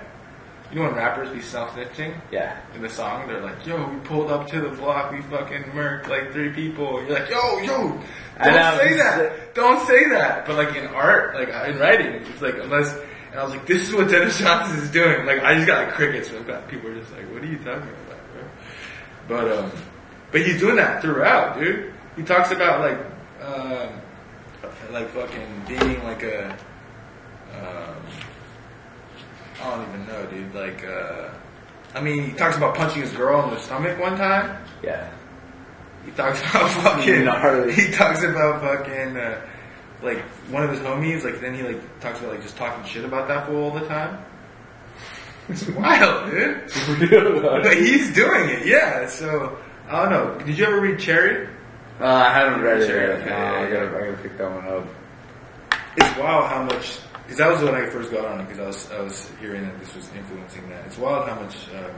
You know when rappers be self-snitching? yeah. in the song, they're like, yo, we pulled up to the block, we fucking murked like three people. You're like, yo, yo, Don't say that. Don't say that. But like in art, like in writing, it's like unless. And I was like, this is what Denis Johnson is doing. Like I just got like, crickets from that. People are just like, what are you talking about, bro? But um, but he's doing that throughout, dude. He talks about like um, like fucking being like a um, I don't even know, dude. Like uh, I mean, he talks about punching his girl in the stomach one time. Yeah. He talks about fucking. Gnarly. He talks about fucking. Uh, like one of his homies. Like then he like talks about like just talking shit about that fool all the time. It's wild, dude. but he's doing it, yeah. So I don't know. Did you ever read Cherry? Uh, I haven't read it yet. okay, No, I gotta, I gotta pick that one up. It's wild how much. Because that was when I first got on it. Because I was I was hearing that this was influencing that. It's wild how much. Um,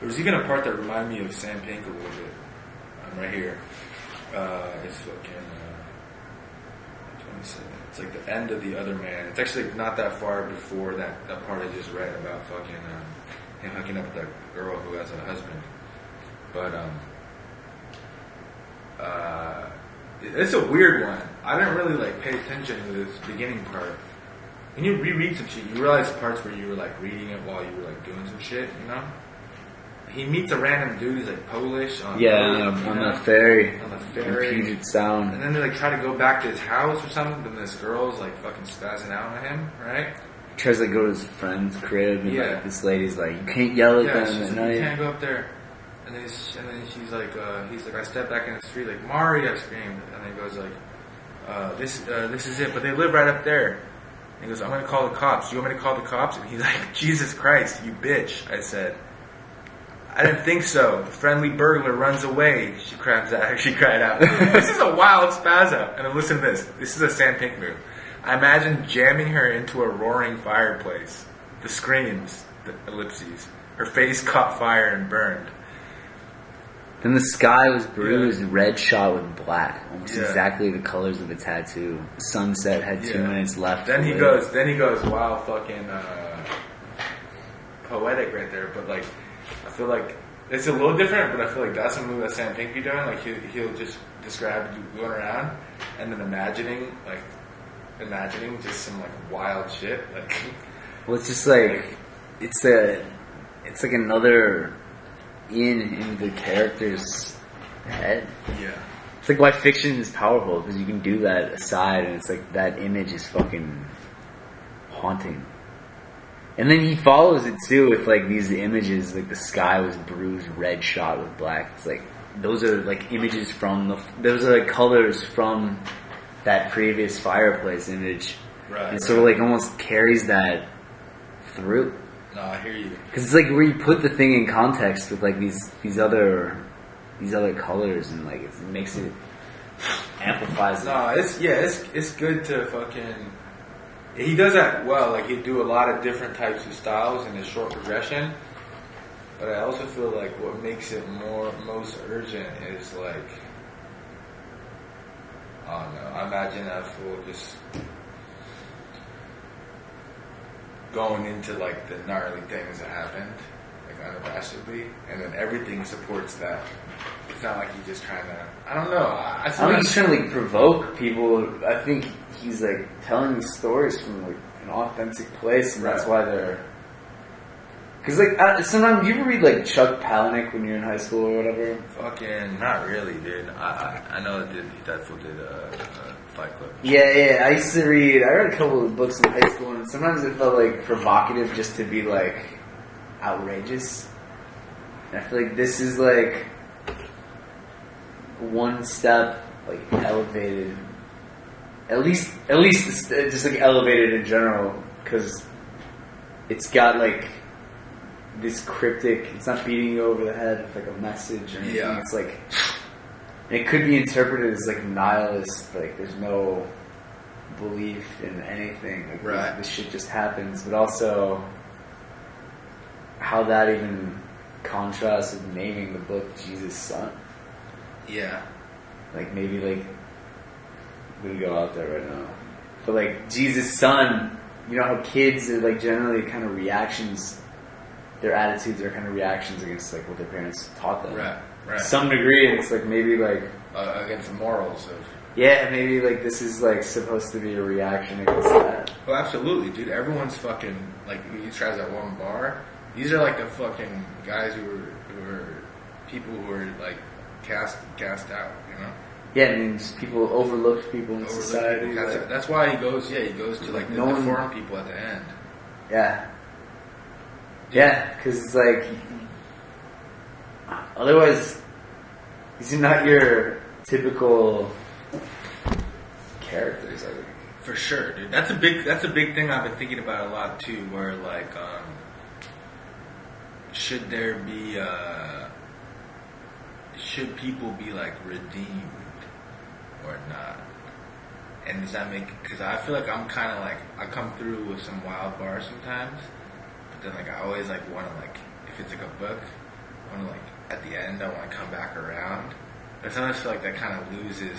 there was even a part that reminded me of Sam Pink a little bit. I'm right here. Uh, it's fucking. Uh, 27. It's like the end of the other man. It's actually not that far before that, that part I just read about fucking um, him hooking up with that girl who has a husband. But um, uh, it's a weird one. I didn't really like pay attention to this beginning part. When you reread some shit, you realize parts where you were like reading it while you were like doing some shit. You know. He meets a random dude. He's like Polish. On Yeah, on, on the ferry. On the in ferry. Puget And then they like try to go back to his house or something, and this girl's like fucking spazzing out on him, right? He tries to go to his friend's crib, and Yeah. like, this lady's like, "You can't yell at Yeah, them like, you can't go up there. And then, and then she's like, uh, he's like, I step back in the street, like Mari, I screamed, and he goes like, uh, this, uh, this is it, but they live right up there. And he goes, I'm gonna call the cops. You want me to call the cops? And he's like, Jesus Christ, you bitch! I said. I didn't think so. The friendly burglar runs away. She cries out. She cried out. this is a wild spaz. And then listen to this. This is a Sam Pink move. I imagine jamming her into a roaring fireplace. The screams, the ellipses. Her face caught fire and burned. Then the sky was bruised, red shot with black, almost Yeah. exactly the colors of a tattoo. Sunset had two Yeah. minutes left. Then he live. goes. Then he goes. Wow, fucking uh, poetic right there. But like, I feel like it's a little different. But I feel like that's a move that Sam Pink be doing. Like he, he'll just describe you going around and then imagining like imagining just some like wild shit. Like Well, it's just like it's a, it's like another in in the character's head. yeah, It's like why fiction is powerful because you can do that aside, and it's like that image is fucking haunting. And then he follows it too with like these images, like the sky was bruised, red shot with black. It's like those are like images from the, those are like colors from that previous fireplace image, right. and so like almost carries that through. No, I hear you. Because it's like where you put the thing in context with like these these other these other colors and like it makes it amplifies it. No, it's yeah, it's it's good to fucking. He does that well. Like he do a lot of different types of styles in his short progression. But I also feel like what makes it more most urgent is like I don't know. I imagine that fool just going into like the gnarly things that happened, like unabashedly, and then everything supports that. It's not like he's just trying to. I don't know. I, I think he's trying to like provoke people. I think he's like telling these stories from like an authentic place, and that's why they're. Because like I, sometimes you ever read like Chuck Palahniuk when you're in high school or whatever. Fucking not really, dude. I I, I know that fool did uh, uh, Fight Club. Yeah, yeah. I used to read. I read a couple of books in high school, and sometimes it felt like provocative just to be like outrageous. And I feel like this is like one step like elevated. At least, at least just like elevated in general because it's got like this cryptic. It's not beating you over the head with like a message or anything. Yeah. It's like it could be interpreted as like nihilist, like there's no belief in anything. Like Right. this shit just happens, but also how that even contrasts with naming the book Jesus' Son. Yeah. Like maybe like I'm gonna go out there right now. But like Jesus' son, you know how kids are like generally kind of reactions their attitudes are kind of reactions against like what their parents taught them. Right. Right. some degree, and it's like maybe like uh, against the morals of. yeah, maybe like this is like supposed to be a reaction against that. Well, absolutely, dude. Everyone's fucking like these tries at one bar. These are like the fucking guys who are who are people who are like cast cast out. You know. Yeah, I mean, just people overlooked people in Overlooked society. people. That's, like- that's why he goes. Yeah, he goes to like the, No the foreign people at the end. Yeah. Yeah, because it's like, otherwise, these not your typical characters. I think. For sure, dude. That's a big. That's a big thing I've been thinking about a lot too. Where like, um, should there be? Uh, should people be like redeemed or not? And does that make? Because I feel like I'm kind of like I come through with some wild bars sometimes, but then like I always like want to like if it's like a book, I want to like at the end I want to come back around. But sometimes I feel like that kind of loses.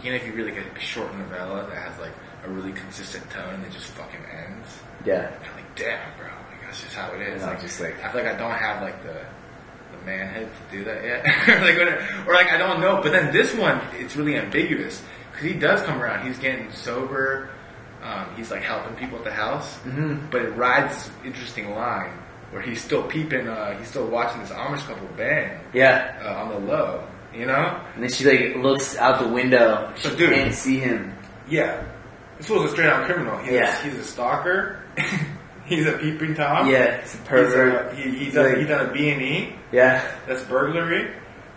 Even if you read like a short novella that has like a really consistent tone and it just fucking ends, Yeah. you're like, damn, bro, like that's just how it is. No, like, just like- I feel like I don't have like the the manhood to do that yet, like, or like I don't know. But then this one, it's really ambiguous because he does come around. He's getting sober. Um, he's like helping people at the house, mm-hmm. but it rides this interesting line where he's still peeping. Uh, he's still watching this Amish couple bang Yeah. uh, on the low. You know? And then she like looks out the window. She So, dude- can't see him. Yeah. This was a straight out criminal. He's, Yeah. he's a stalker. he's a peeping tom. Yeah, he's a pervert. He's a, he, he's He's done, like- he done a B and E. Yeah. That's burglary.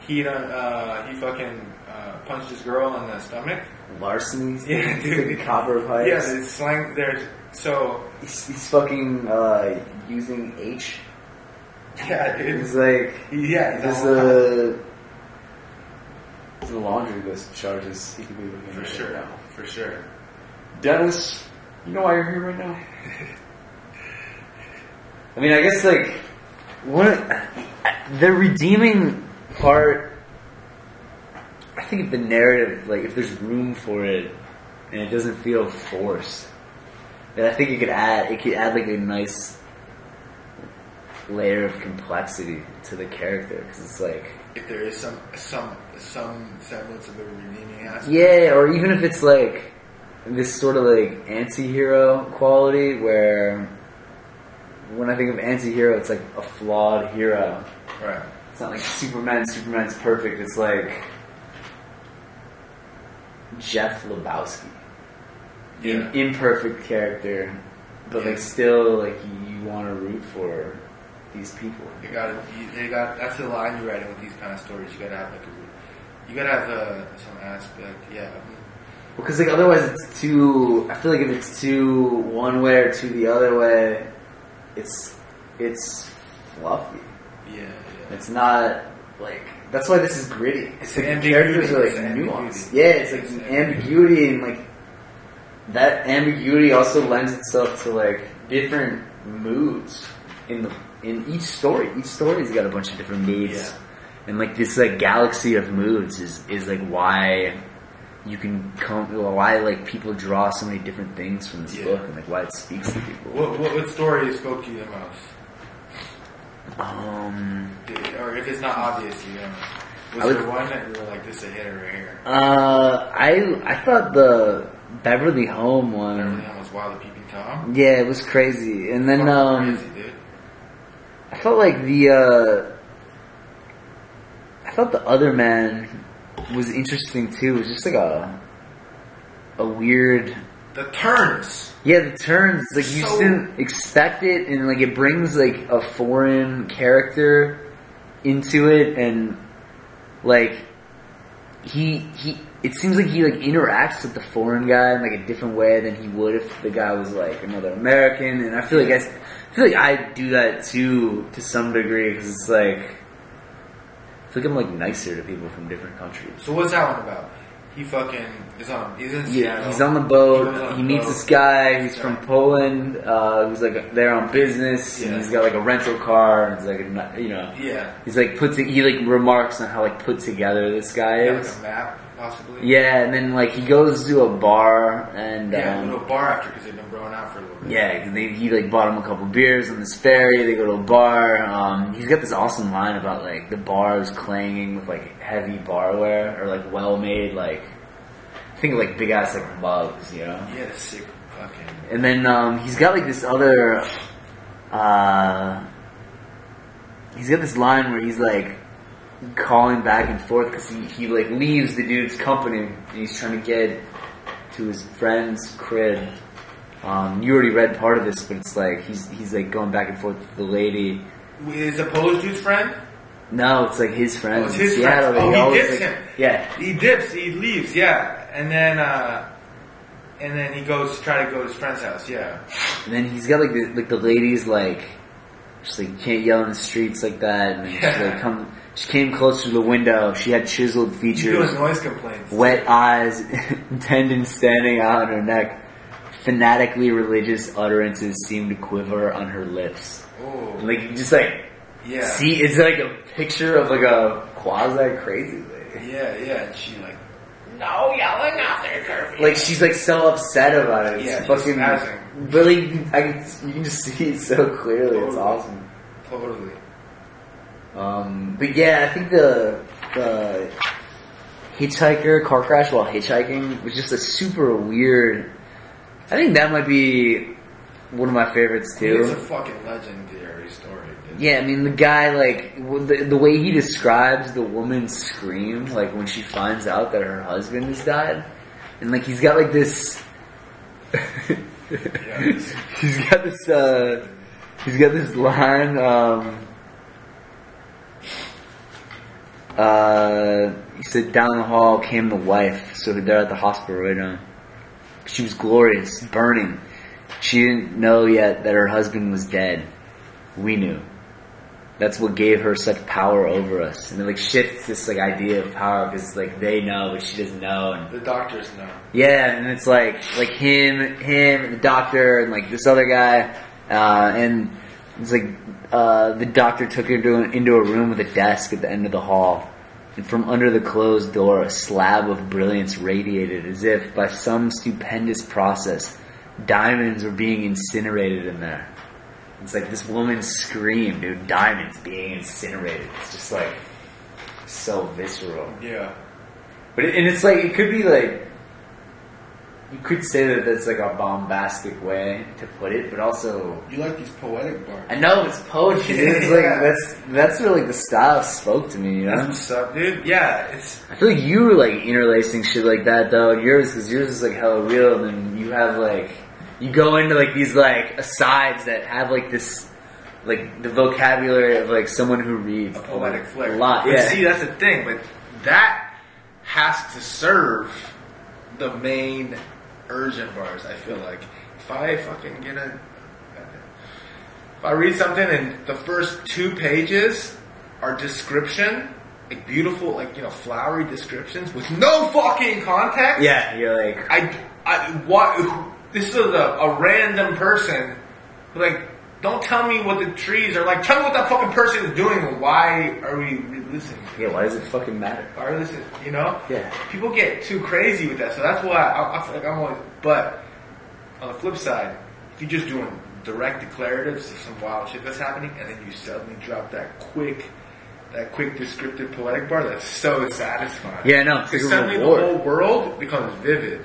He done uh, he fucking uh, punched his girl in the stomach. Larcenies. Yeah, dude. the copper pipes. Yeah, there's slang. There's so He's, he's fucking uh, using H. yeah, dude. He's like, yeah, he's there's the, the laundry list charges he could be looking for sure, right now. for sure. Denis, you know why you're here right now? I mean, I guess like what the redeeming part. I think if the narrative, like if there's room for it, and it doesn't feel forced, then I think it could add it could add like a nice layer of complexity to the character because it's like If there is some some some semblance of a redeeming aspect. Yeah, or even if it's like this sort of like anti-hero quality where when I think of anti-hero it's like a flawed hero. Right. It's not like Superman, Superman's perfect. It's like Jeff Lebowski. Yeah. An imperfect character, but Yeah. like still like you want to root for these people. You gotta, you, you got. That's the line you're writing with these kind of stories. You gotta have like a, you gotta have uh, some aspect. Yeah. Because like otherwise it's too. I feel like if it's too one way or too the other way, it's it's fluffy. Yeah. Yeah. It's not like that's why this is gritty. It's like characters are like nuanced. Yeah, it's like It's ambiguity. ambiguity and like that ambiguity also lends itself to like different moods in the in each story. Each story's got a bunch of different moods. Yeah. And like this like galaxy of moods is is like why you can come why like people draw so many different things from this Yeah. book and like why it speaks to people. What, what what story spoke to you the most? Um Or if it's not obvious, you know, was I would- there one that you were like, "This is a hitter right here"? Uh, I I thought the Beverly Home one. Beverly almost Wild the Peeping Tom. Yeah, it was crazy. And then um, crazy, dude. I felt like the uh, I thought the other man was interesting too. It was just like a a weird. The turns. Yeah, the turns like you So- didn't expect it, and like it brings like a foreign character into it, and like he he. It seems like he like interacts with the foreign guy in like a different way than he would if the guy was like another American, and I feel like I feel like I do that too to some degree because it's like I feel like I'm like nicer to people from different countries. So what's that one about? He fucking is on. He's in Yeah, he's on the He boat. on He meets boat. this guy. He's Yeah. from Poland. Uh, who's like there on business. Yeah. And he's got like a rental car. And he's like, a, you know, Yeah. he's like put. To, he like remarks on how like put together this guy Yeah, is. like a map. Possibly. Yeah, and then like he goes to a bar and Yeah, um, go to a bar after because they've been growing out for a little bit. Yeah, they, he like bought him a couple beers on this ferry. They go to a bar. Um, he's got this awesome line about like the bar is clanging with like heavy barware or like well made like I think like big ass like mugs, you know. Yeah, a sick fucking. And then um, he's got like this other. Uh, he's got this line where he's like calling back and forth because he, he like leaves the dude's company and he's trying to get to his friend's crib. Um, you already read part of this, but it's like he's he's like going back and forth with the lady. Is opposed dude's friend? No, it's like his friend. Oh, it's his friend. Oh, he always, dips like- him. Yeah, He dips, he leaves, yeah, and then uh, and then he goes to try to go to his friend's house, yeah. And then he's got like the, like the ladies like she's like can't yell in the streets like that. And she like come she came close to the window. She had chiseled He features, doing noise complaints. wet eyes, tendons standing out on her neck. Fanatically religious utterances seemed to quiver on her lips. Oh, Like just like yeah, see, it's like a picture of like a quasi crazy lady. yeah, yeah. And she like, no yelling after curfew. Like she's like so upset about it. It's Yeah, fucking. spazzing. But like I can, you can just see it so clearly. It's awesome. totally. Um, but yeah, I think the the hitchhiker car crash while hitchhiking was just a super weird. I think that might be one of my favorites too. It's a fucking legendary story, dude. Yeah, I mean the guy like the, the way he describes the woman's scream, like when she finds out that her husband has died, and like he's got like this. he's got this. uh He's got this line. um Uh, he said, down the hall came the wife, so they're at the hospital right now. She was glorious, burning. She didn't know yet that her husband was dead. We knew. That's what gave her such power over us. And it like shifts this like idea of power because like they know but she doesn't know. And The doctors know. yeah, and it's like like him, him, and the doctor, and like this other guy, uh, and it's like uh, the doctor took her into, into a room with a desk at the end of the hall, and from under the closed door, a slab of brilliance radiated as if by some stupendous process, diamonds were being incinerated in there. It's like this woman screamed, dude, diamonds being incinerated. It's just like so visceral. Yeah. But it, and it's like it could be like you could say that that's like a bombastic way to put it, but also You like these poetic bars. I know it's poetry. It's Yeah. like that's that's really the style spoke to me. You That's what's up, dude. Yeah, it's I feel like you were like interlacing shit like that though. Yours because yours is like hella real, and then you have like you go into like these like asides that have like this like the vocabulary of like someone who reads a poetic flair. a lot. But Yeah, see, that's the thing. But that has to serve the main urgent bars. I feel like if I fucking get a, if I read something and the first two pages are description, like beautiful, like you know, flowery descriptions with no fucking context. yeah. You're like I, I, what? This is a, a random person. Like, don't tell me what the trees are like. Tell me what that fucking person is doing. Why are we listening? yeah. Why does it fucking matter? Why listen. You know? Yeah. People get too crazy with that, so that's why I, I feel like I'm always. But on the flip side, if you're just doing direct declaratives of some wild shit that's happening, and then you suddenly drop that quick. That quick descriptive poetic bar that's so satisfying. Yeah, no, Because suddenly the whole world becomes vivid.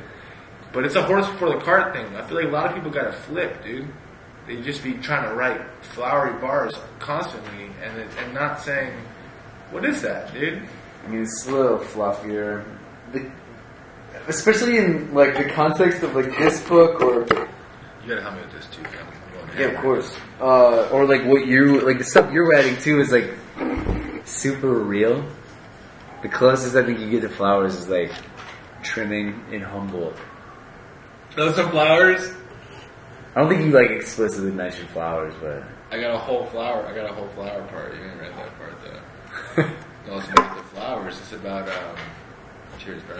But it's a horse before the cart thing. I feel like a lot of people got to flip, dude. They just be trying to write flowery bars constantly, and it- and not saying, "What is that, dude?" I mean, it's a little fluffier. The, especially in like the context of like this book, or You gotta help me with this too. Yeah, of course, uh, or like what you like the stuff you're writing too is like super real. The closest I think you get to flowers is like trimming in Humboldt. Those are flowers. I don't think you like explicitly mention flowers, but I got a whole flower. I got a whole flower part. You didn't read that part though. No, it's about the flowers. It's about um. Cheers, bro.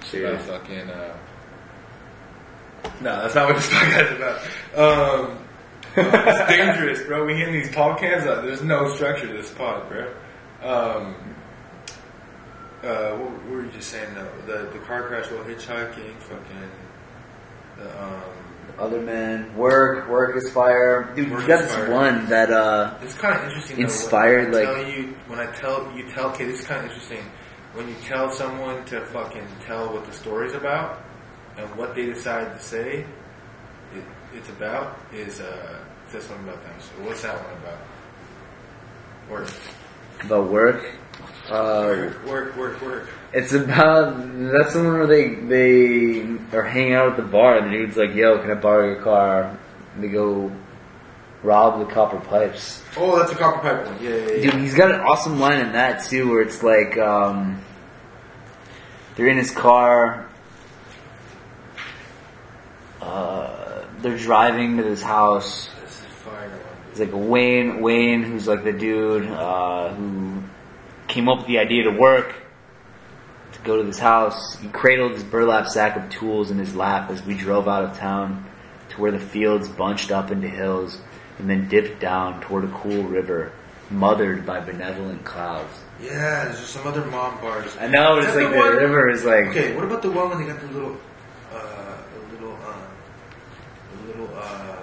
It's Cheers. about fucking. Uh, no, that's not what this podcast is about. Um, it's dangerous, bro. We hitting these tall cans up. There's no structure to this pod, bro. Um, Uh, what, what were you just saying though? The the car crash while hitchhiking, fucking the um. Other men, work, work is fire. Dude, Work you got this one that uh, It's kind of interesting. though, Inspired, when I like- tell you when I tell you tell kids. It's kind of interesting when you tell someone to fucking tell what the story's about and what they decide to say. It, it's about is uh says something about them. So what's that one about? Work, about work. Uh, work, work, work, work. It's about that's the one where they they are hanging out at the bar and the dude's like, "Yo, can I borrow your car?" And they go rob the copper pipes. Oh, that's a copper pipe one. Yeah, yeah, yeah. Dude, he's got an awesome line in that too, where it's like um, they're in his car. Uh, they're driving to this house. This is fire one. It's like Wayne, Wayne, who's like the dude uh, who came up with the idea to work go to this house. He cradled his burlap sack of tools in his lap as we drove out of town to where the fields bunched up into hills and then dipped down toward a cool river, mothered by benevolent clouds. Yeah, there's just some other mom bars. I know, it's like the one- river is like Okay, what about the one when they got the little, uh, the little, the little, uh,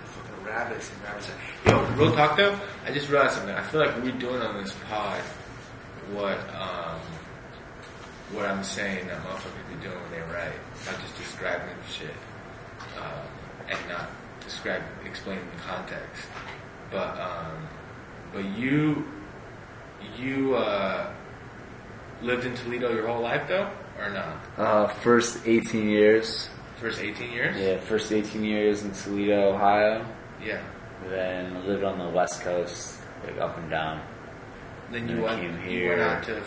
the fucking rabbits and rabbits? Yo, real talk though, I just realized something. I feel like we're doing on this pod what, um, what I'm saying that motherfuckers be doing when they write. Not just describing shit, um, and not describe, explaining the context. But, um, but you, you, uh, lived in Toledo your whole life though, or not? uh, first 18 years. First 18 years? Yeah, first 18 years in Toledo, Ohio. Yeah. Then lived on the West Coast, like up and down. Then you Then I went, came you went out to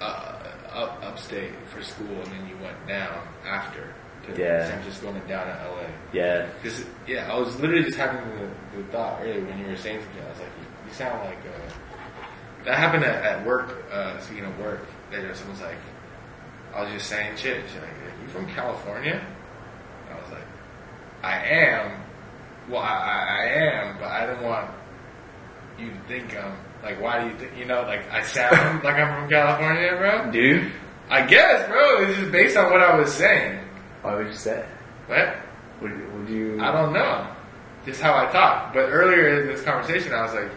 uh, up upstate for school, and then you went down after to Yeah. San Francisco and down to LA. Yeah. Because yeah, I was literally just having the, the thought earlier when you were saying something. I was like, you, you sound like uh, that happened at, at work. Uh, speaking of work, that someone's like, I was just saying shit. She's like, "Are you from California? And I was like, I am. Well, I, I, I am, but I didn't want you to think I'm like. Why do you think? You know, like I sound like I'm from California, bro. Dude? I guess, bro. It's just based on what I was saying. Why would you say? What? Would, would you? I don't know. Just how I talk. But earlier in this conversation, I was like,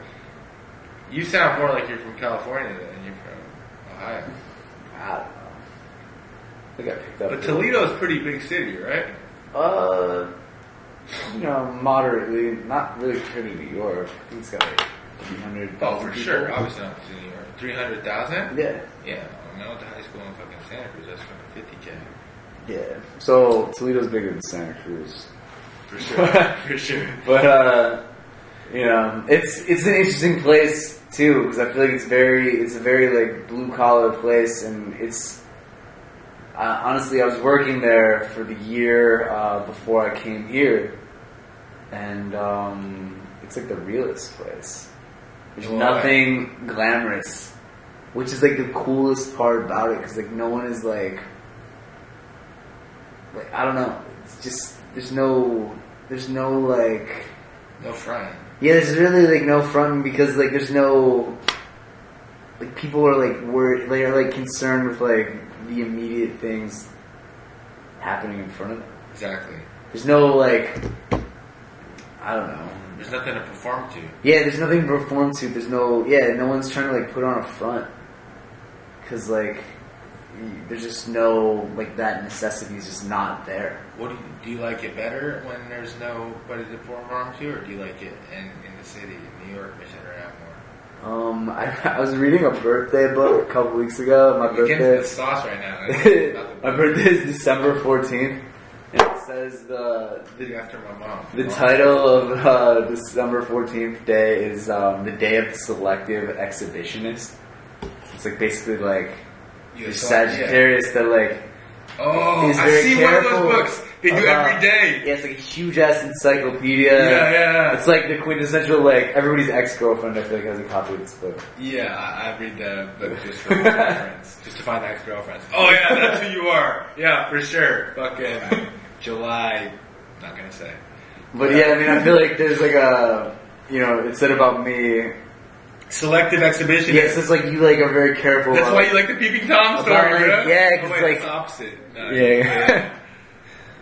you sound more like you're from California than you're from Ohio. I don't know. I I picked up. But Toledo's a pretty big city, right? Uh, you know, moderately. Not really compared to New York. I think it's got like 300. Oh, for sure. Obviously not to New York. 300,000? Yeah. Yeah. When I went to high school in fucking Santa Cruz, that's fucking 50K. Yeah. So Toledo's bigger than Santa Cruz. For sure. for sure. But uh, you know, it's it's an interesting place too because I feel like it's very it's a very like blue collar place, and it's uh, honestly I was working there for the year uh, before I came here, and um, it's like the realest place. There's nothing glamorous, which is like the coolest part about it because like no one is like like I don't know. It's just there's no there's no like No front. yeah, there's really like no front because like there's no like people are like worried they are like concerned with like the immediate things happening in front of them. Exactly. There's no like I don't know. There's nothing to perform to. Yeah, there's nothing to perform to. There's no yeah, no one's trying to like put on a front because like there's just no like that necessity is just not there. What do you, do you like it better when there's nobody to perform to, or do you like it in, in the city, in New York, Mission, or Atmore? Um, I, I was reading a birthday book a couple weeks ago. My You're getting birthday. the sauce right now. My birthday is December 14th. And it says the the, after my mom. the title of uh, December 14th day is um, the day of the selective exhibitionist. It's like basically like You the saw it, yeah. Sagittarius that like Oh, I very see careful one of those books. They do every day. Yeah, it's like a huge ass encyclopedia. Yeah, yeah. It's like the quintessential like everybody's ex girlfriend. I feel like has a copy of this book. Yeah, I, I read the book just for reference, just to find the ex girlfriends. Oh yeah, that's who you are. Yeah, for sure. Fucking July. Not gonna say. But yeah, I mean, I feel like there's like a, you know, it said about me, selective exhibition. Yeah, so it's like you like are very careful. That's why you like the peeping tom story, like, yeah, 'cause, Oh, like- opposite. No, Yeah.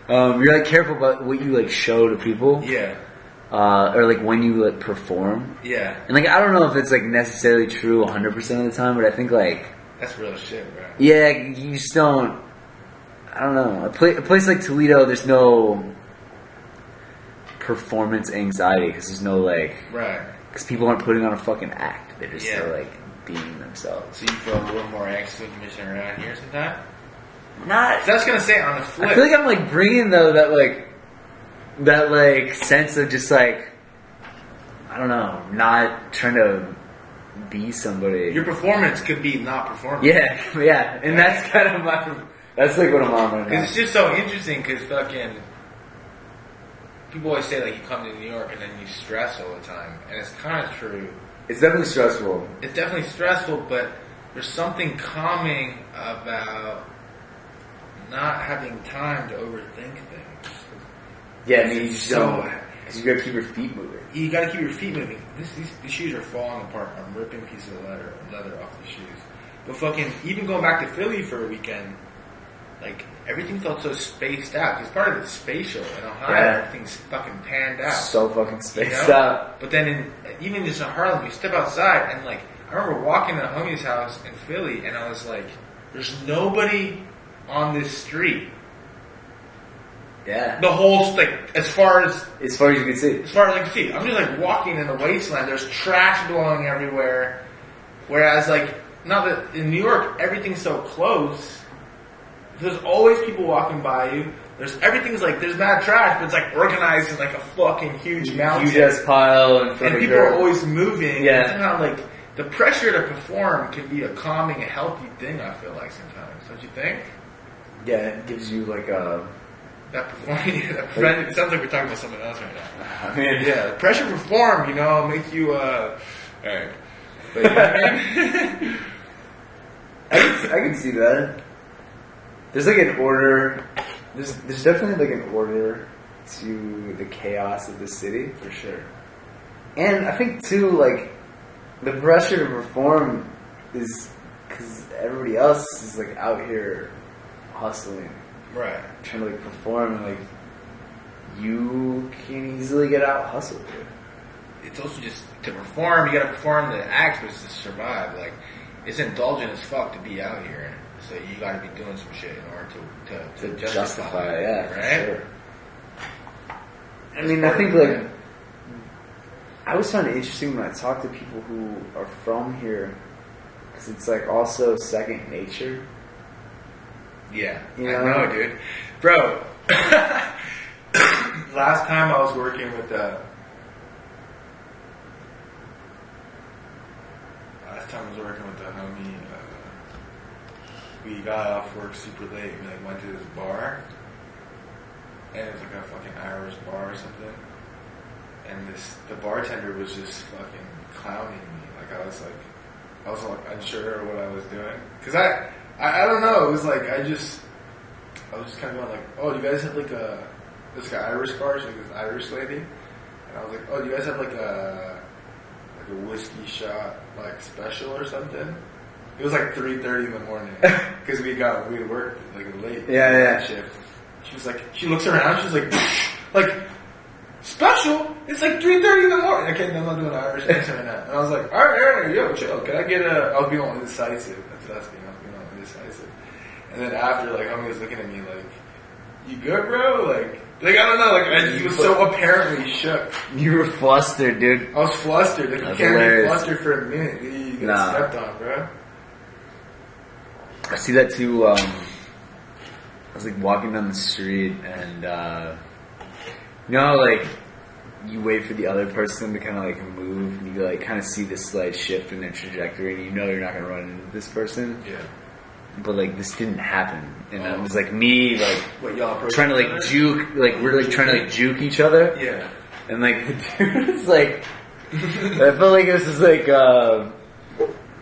Um, you're like careful about what you like show to people, yeah, uh, or like when you like perform. yeah. And like I don't know if it's like necessarily true 100 percent of the time, but I think like That's real shit, bro. yeah, you just don't. I don't know. A, pla- a place like Toledo, there's no performance anxiety because there's no like Right. because people aren't putting on a fucking act. They're just Yeah. still like being themselves. So you feel a little more anxious when commission around here sometimes? Not. So I was gonna say on the flip. I feel like I'm like bringing though that like that like sense of just like I don't know, not trying to be somebody. your performance could be not performing. yeah, yeah, and that's kind of my. That's like what I'm on right now. It's just so interesting because fucking people always say like you come to New York and then you stress all the time, and it's kind of true. It's definitely stressful. It's definitely stressful, but there's something calming about not having time to overthink things. Yeah, I mean, you just So- don't. Cause you gotta keep your feet moving. You got to keep your feet moving. This, these, these shoes are falling apart. I'm ripping pieces of leather leather off the shoes. But fucking, even going back to Philly for a weekend, like everything felt so spaced out. Because part of it's spatial in Ohio, Yeah. everything's fucking panned out. So fucking you spaced know? out. But then in even just in Harlem, you step outside and like I remember walking to a homie's house in Philly, and I was like, "There's nobody on this street." Yeah. The whole like as far as As far as you can see. as far as I can see, I'm just like walking in the wasteland. There's trash blowing everywhere. Whereas like now that in New York everything's so close, there's always people walking by you. There's everything's like there's not trash, but it's like organized in like a fucking huge mountain. Huge ass pile front and people are always moving. Yeah. And like the pressure to perform can be a calming, a healthy thing. I feel like sometimes, don't you think? Yeah, it gives you like a. That performing, that it sounds like we're talking about something else right now. I mean, Yeah, pressure to perform, you know, make you, uh, alright. But, you know I mean? I can, I can see that. There's like an order. There's there's definitely like an order to the chaos of the city, For sure. and I think too like the pressure to perform is because everybody else is like out here hustling, Right. trying to like perform, and like you can easily get out hustled. It's also just, to perform, you gotta perform the act, but it's to survive. Like, it's indulgent as fuck to be out here. So you gotta be doing some shit in order to, to, To to justify, it, yeah, right? sure. I mean, I think like I always find it interesting when I talk to people who are from here because it's like also second nature. Yeah, You I know? know, dude. Bro, last time I was working with uh Last time I was working with the homie, uh, we got off work super late. We like went to this bar, and it was like a fucking Irish bar or something. And this, the bartender was just fucking clowning me. Like I was like, I was like unsure what I was doing. Cause I, I, I don't know. It was like I just, I was just kind of going like, oh, do you guys have like a, this guy Irish bar, like this Irish lady, and I was like, oh, do you guys have like a, like a whiskey shot like special or something? It was like three thirty in the morning because we got we worked like late. Yeah, yeah. Shift. She was like, she looks around. She's like, like special. It's like three thirty in the morning. I Okay, no, I'm not doing Irish accent right now. And I was like, all right, all right, yo, chill. Can I get a? I was being all indecisive. That's what I was being. I was being all indecisive. And then after, like, homie was looking at me like, you good, bro? Like, like I don't know. Like, I just was so apparently shook. You were flustered, dude. I was flustered. Like, you can't hilarious. be flustered for a minute. dude. You get Nah. stepped on, bro. I see that too. Um, I was like walking down the street, and uh, you know, like you wait for the other person to kind of like move, and you like kind of see this slight shift in their trajectory, and you know you're not gonna run into this person. Yeah. But like this didn't happen, and it was like me like What y'all trying to like juke, like we're like trying to like juke each other, Yeah. and like the dude was like, I felt like it was just like, uh,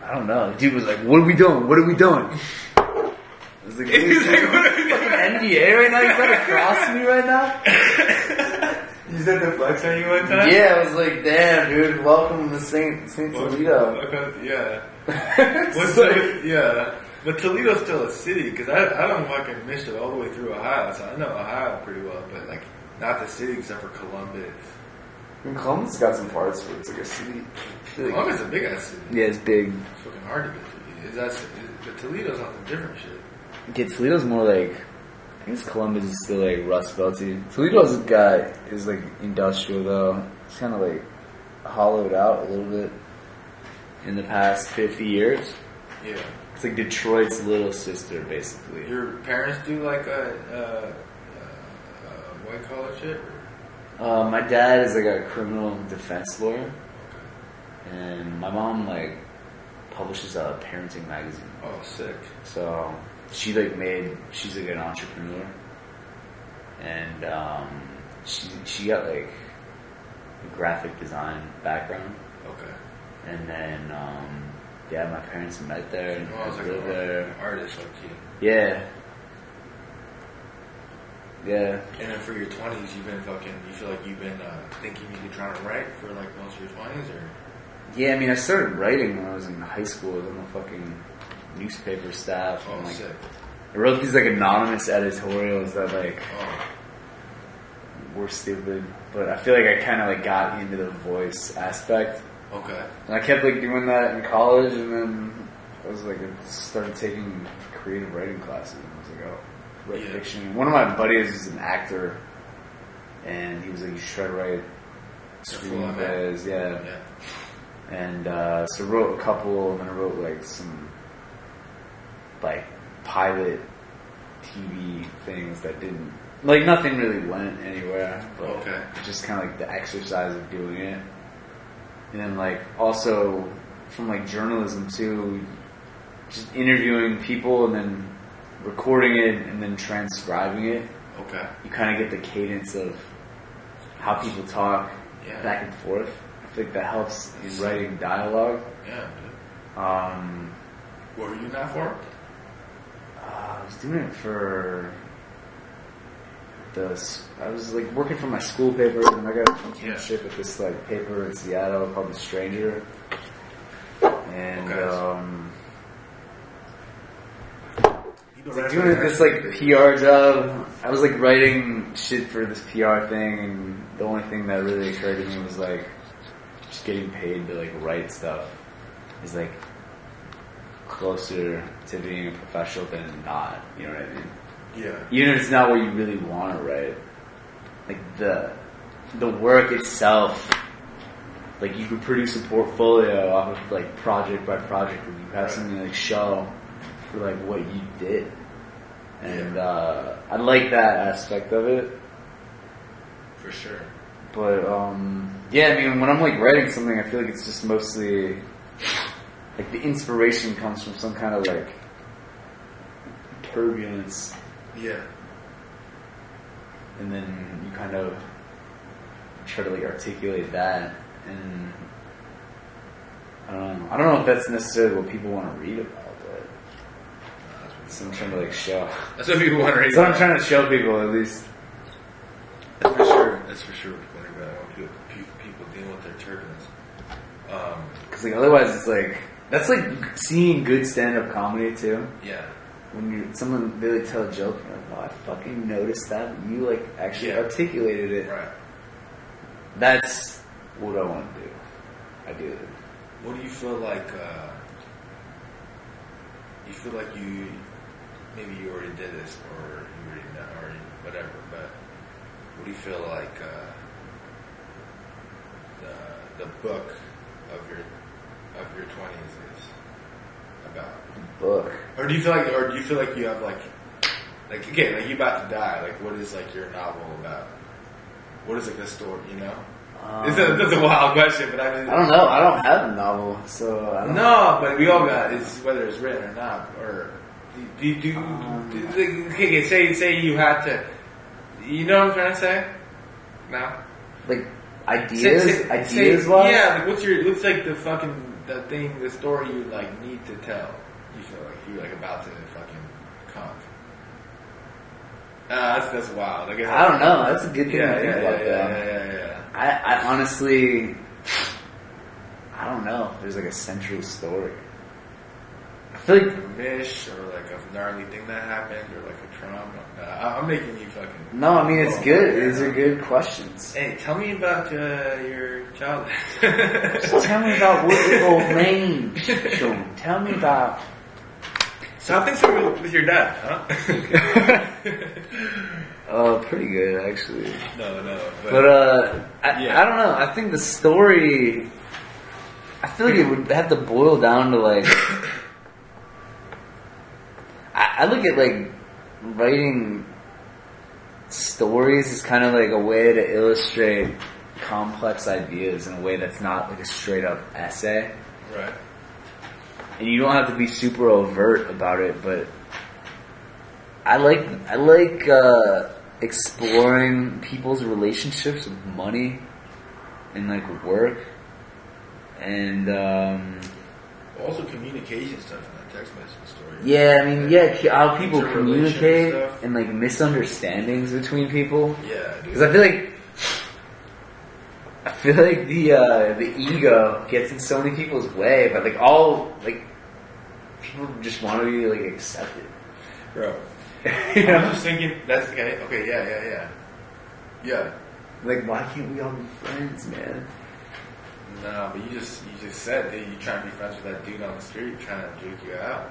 I don't know. The dude was like, "What are we doing? What are we doing?" I was like, He's like, what are we fucking NDA right now? You trying to cross me right now? You said the flex on you one time? Yeah, I was like, damn, dude, welcome to Saint Saint Toledo. Okay, yeah. What's like- the, yeah. But Toledo's still a city because I, I don't fucking miss it all the way through Ohio, so I know Ohio pretty well, but like not the city except for Columbus. And Columbus got some parts where it's like a city. Like- Columbus is a big ass city. yeah, it's big. It's fucking hard to get to. Is that but Toledo's on some different shit. Yeah, Toledo's more like I guess Columbus is still like Rust Belty. Toledo's got is like industrial though. It's kind of like hollowed out a little bit in the past fifty years. Yeah. It's like Detroit's little sister, basically. Your parents do like a, uh uh white collar shit. Uh, my dad is like a criminal defense lawyer, and my mom like publishes a parenting magazine. Oh, sick. So she like made she's like an entrepreneur, and um, she she got like a graphic design background, Okay. and then um, yeah, my parents met there and I was like lived there. artist, like you. Yeah, yeah. And then for your twenties, you've been fucking. You feel like you've been uh, thinking you could try to write for like most of your twenties, or Yeah, I mean, I started writing when I was in high school. I was on the fucking newspaper staff. oh, and, like, sick. I wrote these like anonymous editorials that like Oh, were stupid, but I feel like I kind of like got into the voice aspect, okay. and I kept like doing that in college, and then I was like, I started taking creative writing classes. And I was like, oh, write Yeah. fiction. One of my buddies is an actor, and he was like, you should try to write full on that. screenplays, yeah. Yeah. And uh, so I wrote a couple, and then I wrote like some like pilot TV things that didn't like nothing really went anywhere. But Okay. Just kind of like the exercise of doing it, and then like also from like journalism too, just interviewing people and then recording it and then transcribing it. Okay. You kind of get the cadence of how people talk Yeah. back and forth. I think that helps in writing dialogue. Yeah. Um, What were you in that for? uh, I was doing it for the. I was like working for my school paper, and I got an internship at this like paper in Seattle called The Stranger. And Okay. um, like doing this like PR job. I was like writing shit for this PR thing, and the only thing that really occurred to me was like just getting paid to like write stuff is like closer to being a professional than not. You know what I mean? Yeah. Even if it's not what you really want to write, like the the work itself. Like you could produce a portfolio off of like project by project, and you have Right. something to like show for like what you did. And uh, I like that aspect of it. For sure. But um, yeah, I mean, when I'm like writing something, I feel like it's just mostly like the inspiration comes from some kind of like turbulence, Yeah. and then you kind of try to like articulate that. And I don't know. I don't know if that's necessarily what people want to read about, but that's what I'm trying to like show. That's what people want to read. That's what I'm trying to show people at least. That's for sure. That's for sure. People people, deal with their turbulence. Um, Because like otherwise, it's like that's like seeing good stand-up comedy too. yeah. When you someone really tell a joke, you're like, oh, I fucking noticed that. You like actually Yeah. articulated it. Right. That's what I want to do. I do. What do you feel like? Uh, you feel like you maybe you already did this, or you already know, or whatever. But what do you feel like uh, the the book of your of your twenties is about? Book. Or do you feel like, or do you feel like you have like, like again, like you about to die? Like, what is like your novel about? What is like the story? You know, Um, it's a, that's a wild question, but I mean, I don't know. I don't have a novel, so I don't No, but we all got it's whether it's written or not. Or do you do, do, Um, do okay, okay, say say you had to. You know what I'm trying to say? No. like Say- ideas. say- ideas. say- Yeah. Like what's your? What's like the fucking the thing, the story you like need to tell? Like about to fucking conk. Uh, that's that's wild. Like, I don't know. That's a good thing Yeah, to yeah, about, yeah, yeah, yeah, yeah. I, I honestly, I don't know if there's like a central story. I feel like a mish or like a gnarly thing that happened or like a trauma. Uh, I- I'm making you fucking. no. I mean, it's good. These are good questions. Hey, tell me about uh, your childhood. Tell me about what little range, Sean. Tell me about. So how things are with, with your dad, huh? Oh, pretty good actually. no, no. But, But uh, I, Yeah. I don't know. I think the story. I feel like it would have to boil down to like. I, I look at like writing stories is kind of like a way to illustrate complex ideas in a way that's not like a straight up essay. right. And you don't have to be super overt about it, but I like I like uh, exploring people's relationships with money and like work, and um, Also, communication stuff in that text message story. yeah, I mean, yeah, how people communicate stuff. and like misunderstandings between people. Yeah. Because I feel like I feel like the uh, the ego gets in so many people's way, but like all like people just want to be like accepted. Bro. you know? I'm just thinking, that's okay. Okay, yeah, yeah, yeah. Yeah. like why can't we all be friends, man? No, but you just you just said that you trying to be friends with that dude on the street trying to juke you out.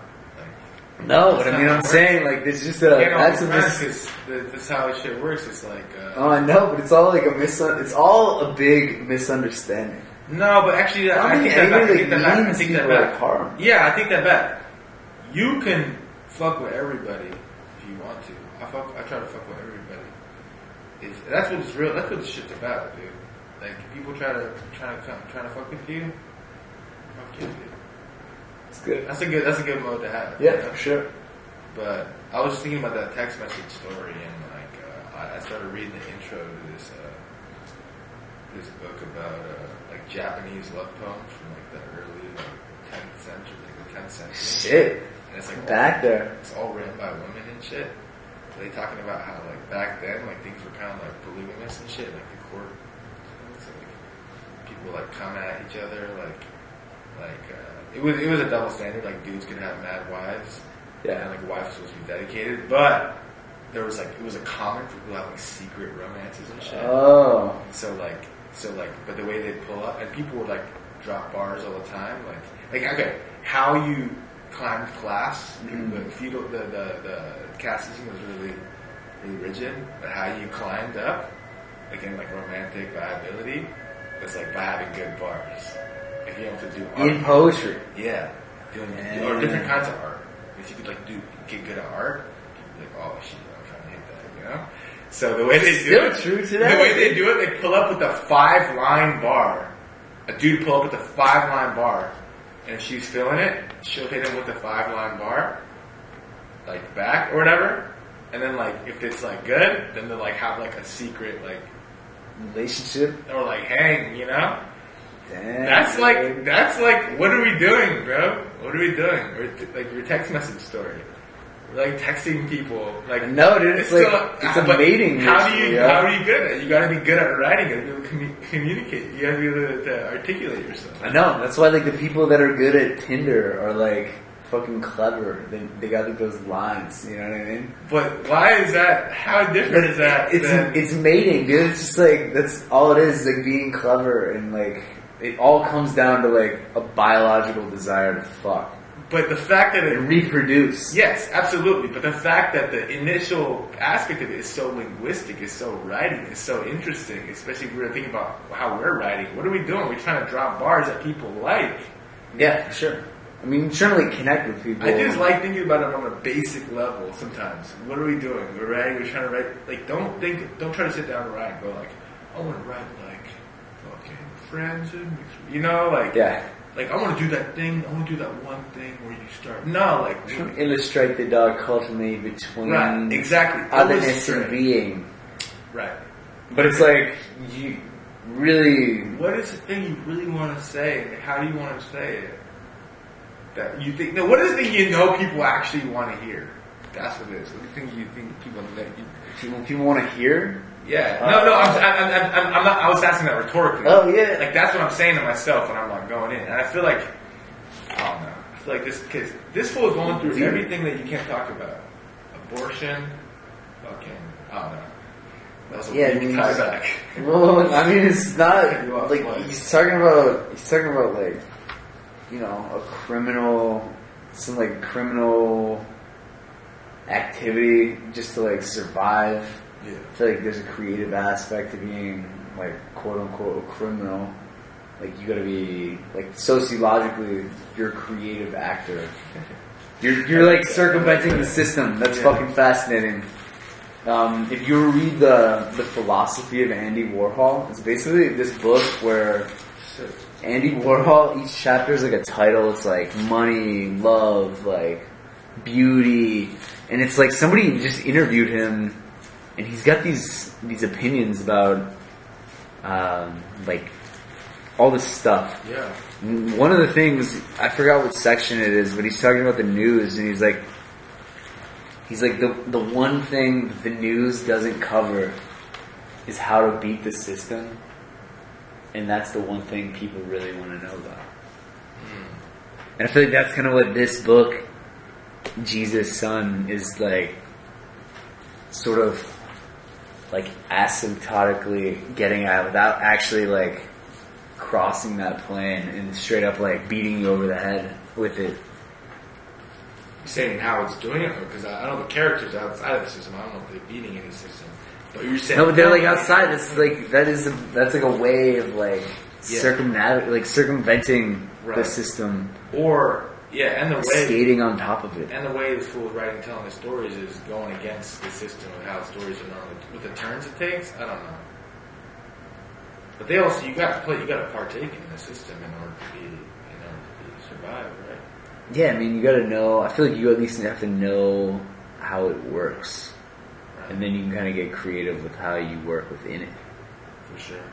No, but I mean, I'm saying like there's just a that's a mis- that's how shit works. It's like, uh, Oh, I know, but it's all like a mis. It's all a big misunderstanding. no, but actually, I, I I think that back. I think that back. I think that back. harm. Yeah, I think that back. You can fuck with everybody if you want to. I fuck. I try to fuck with everybody. It's, that's what it's real. That's what the shit's about, dude. Like people try to try to come, try to fuck with you. Fuck you, dude. Good. That's a good. That's a good mode to have. Yeah, you know? for sure. But I was just thinking about that text message story, and like uh, I, I started reading the intro to this uh, this book about uh, like Japanese love poems from like the early like, 10th century, like the 10th century. Shit, And it's like back all, there. It's all written by women and shit. They talking about how like back then like things were kind of like polygamous and shit, like the court. Like people like come at each other, like like uh, it was it was a double standard. Like dudes could have mad wives, Yeah. and like wives were supposed to be dedicated, but there was like it was a common for people having like, secret romances and shit. Oh, So like, so like, but the way they pull up, and people would like drop bars all the time. Like, like okay, how you climbed class, the feudal, the, the the caste system was really really rigid, but how you climbed up, again like romantic viability, was like by having good bars. If you able to do art, in poetry. yeah, doing or different kinds of art. If you could like do get good at art, you'd be like, oh shit, I'm trying to hit that, you know. So the way they do Still it, true today. the way they do it, they pull up with a five line bar. A dude pull up with a five line bar, and if she's feeling it, she'll hit him with the five line bar, like back or whatever. And then like if it's like good, then they'll like have like a secret like Relationship. or like hang, you know. That's like that's like what are we doing, bro? What are we doing? We're t- like your text message story. We're like texting people. Like No, dude, it's like- it's a but mating How do you yeah. how are you good at? You gotta be good at writing. You gotta be able to commu- communicate. You gotta be able to, to articulate yourself. I know. That's why like the people that are good at Tinder are like fucking clever. They they got like those lines. You know what I mean? But why is that? How different is that? It's than- it's mating, dude. It's just like that's all it is. Like being clever and like it all comes down to like a biological desire to fuck but the fact that it and reproduce. Yes, absolutely. But the fact that the initial aspect of it is so linguistic, is so writing, is so interesting, especially if we were thinking about how we're writing. What are we doing? We're trying to drop bars that people like. Yeah, for sure. I mean, to connect with people. I just like thinking about it on a basic level sometimes. What are we doing? We're writing, we're trying to write, like, don't think, don't try to sit down and write and go like, I want to write like, fucking friends and, you know, like, Yeah. like, I want to do that thing, I want to do that one thing where you start, no, like, to illustrate the dichotomy between right, exactly. otherness and being. Right. But it's like you really What is the thing you really want to say? How do you want to say it? That you think? No, what is the thing you know people actually want to hear? That's what it is. What do you think? You think people let you? People, people want to hear. Yeah. Uh, no, no. I'm, I'm, I'm, I'm, not. I was asking that rhetorically. Oh, yeah. Like that's what I'm saying to myself when I'm like going in, and I feel like I don't know. I feel like this cause this fool is going through Dude. everything that you can't talk about. Abortion, fucking. I don't know. That was a Yeah, I weak mean, tie just- back. Well, I mean, it's not like he's talking about. He's talking about like, you know, a criminal, some like criminal activity just to like survive. Yeah. I feel like there's a creative aspect to being like quote unquote a criminal. Like you got to be like sociologically, you're a creative actor. You're you're like circumventing the system. That's Yeah. fucking fascinating. Um, if you read the the philosophy of Andy Warhol, it's basically this book where Andy Warhol, each chapter is like a title. It's like money, love, like beauty, and it's like somebody just interviewed him, and he's got these these opinions about um, like all this stuff. Yeah. One of the things I forgot what section it is, but he's talking about the news, and he's like, he's like the the one thing the news doesn't cover is how to beat the system, and that's the one thing people really want to know about. And I feel like that's kind of what this book, Jesus' Son, is like, sort of like asymptotically getting at without actually like crossing that plane and straight up like beating you over the head with it. saying how it's doing it because I, I don't know the characters outside of the system. I don't know if they're beating any system. But you're saying No, but they're like outside. That's like that is a, that's like a way of like Yeah. circumnavig like circumventing the system, or yeah, and the way skating on top of it. and the way the fool is writing, telling the stories is going against the system of how stories are normally with the turns it takes. I don't know. But they also you got to play, you got to partake in the system in order to be, in order to be, survive, right? Yeah, I mean you got to know. I feel like you at least have to know how it works, Right. and then you can kind of get creative with how you work within it. for sure.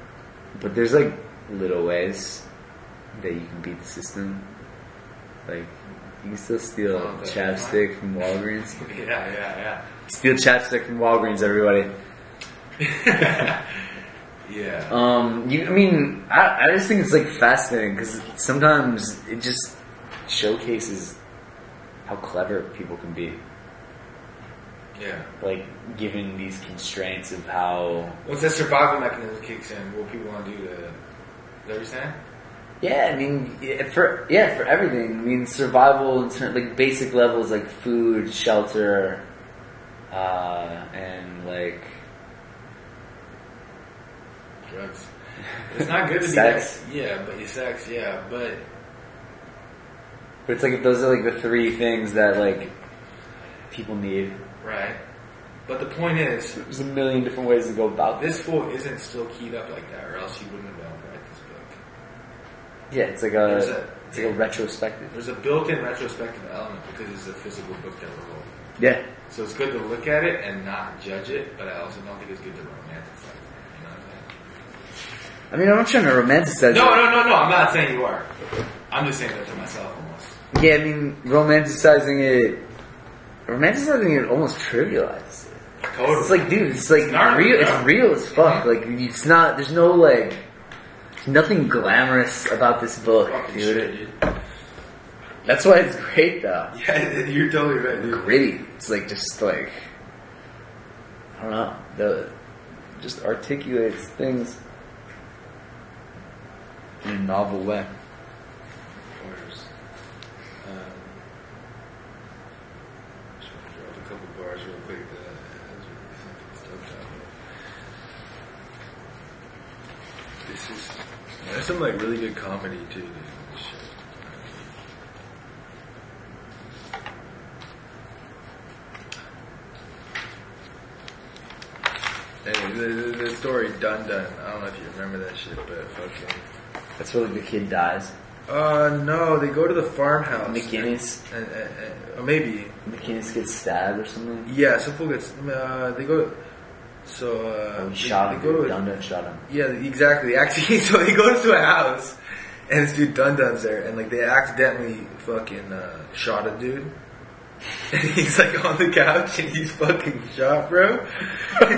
But there's like little ways that you can beat the system. Like you can still steal Oh, chapstick from Walgreens. Yeah, yeah, yeah. Steal chapstick from Walgreens, everybody. yeah. Um, you, I mean, I, I just think it's like fascinating because sometimes it just showcases how clever people can be. Yeah. Like given these constraints of how. Once that survival mechanism kicks in, what people want to do to. Is that what you're saying? Yeah, I mean, for yeah, for everything. I mean, survival in ter- like basic levels like food, shelter, uh, and like Drugs. It's not good to Sex. be. Yeah, but sex, yeah, but But it's like if those are like the three things that like people need. right. But the point is, There's a million different ways to go about this. this fool isn't still keyed up like that, or else he wouldn't have been able to write this book. Yeah, it's like a a- it's like a retrospective. There's a built-in retrospective element because it's a physical book that we're holding. Yeah, So it's good to look at it and not judge it, but I also don't think it's good to romanticize it. You know what I'm saying? I mean, I'm not trying to romanticize. No, it. no, no, no. no. I'm not saying you are. I'm just saying that to myself almost. Yeah, I mean, romanticizing it, romanticizing it almost trivializes it. Totally. It's like, dude, it's like gnarly, real. It's real as fuck. Mhm. Like, it's not. There's no like, nothing glamorous about this book, dude. shit. That's why it's great, though. Yeah, you're totally right, dude. Gritty. It's like just like, I don't know. The just articulates things in a novel way. Bars. Um, just want to drop a couple bars real quick. That has really something stuff down here. This is. There's some like really good comedy too. Dude. Anyway, the, the, the story Dundun. I don't know if you remember that shit, but fucking. That's where like, the kid dies. Uh, no, they go to the farmhouse. McGinnis. And, and, and, or maybe. McGinnis gets stabbed or something. Yeah, some fool gets. Uh, they go. So, uh. They- shot they go to- Dundun shot him. Yeah, exactly. Actually, so he goes to a house, and this dude Dundun's there, and like they accidentally fucking uh, shot a dude. And he's like on the couch and he's fucking shot, bro.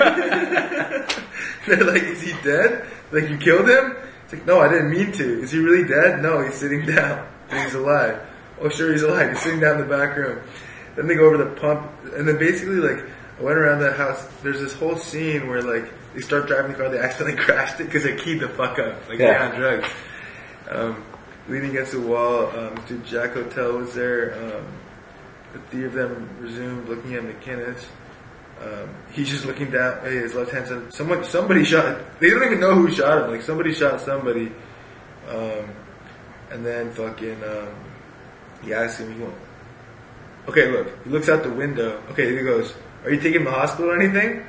They're like, is he dead? Like, you killed him? It's like, no, I didn't mean to. Is he really dead? No, he's sitting down. He's alive. Oh, sure, he's alive. He's sitting down in the back room. Then they go over the pump, and then basically, like, I went around that house. There's this whole scene where, like, they start driving the car, they accidentally crashed it because they keyed the fuck up. Like, Yeah. on drugs. Um, leaning against the wall, um, dude, Jack Hotel was there. Um, the three of them resumed looking at McKinnis. Um, he's just looking down at his left hand side. Someone, somebody shot. They don't even know who shot him. Like somebody shot somebody. Um, and then fucking, um, he asks him, "You want?" Okay, look. He looks out the window. Okay, he goes, "Are you taking the hospital or anything?"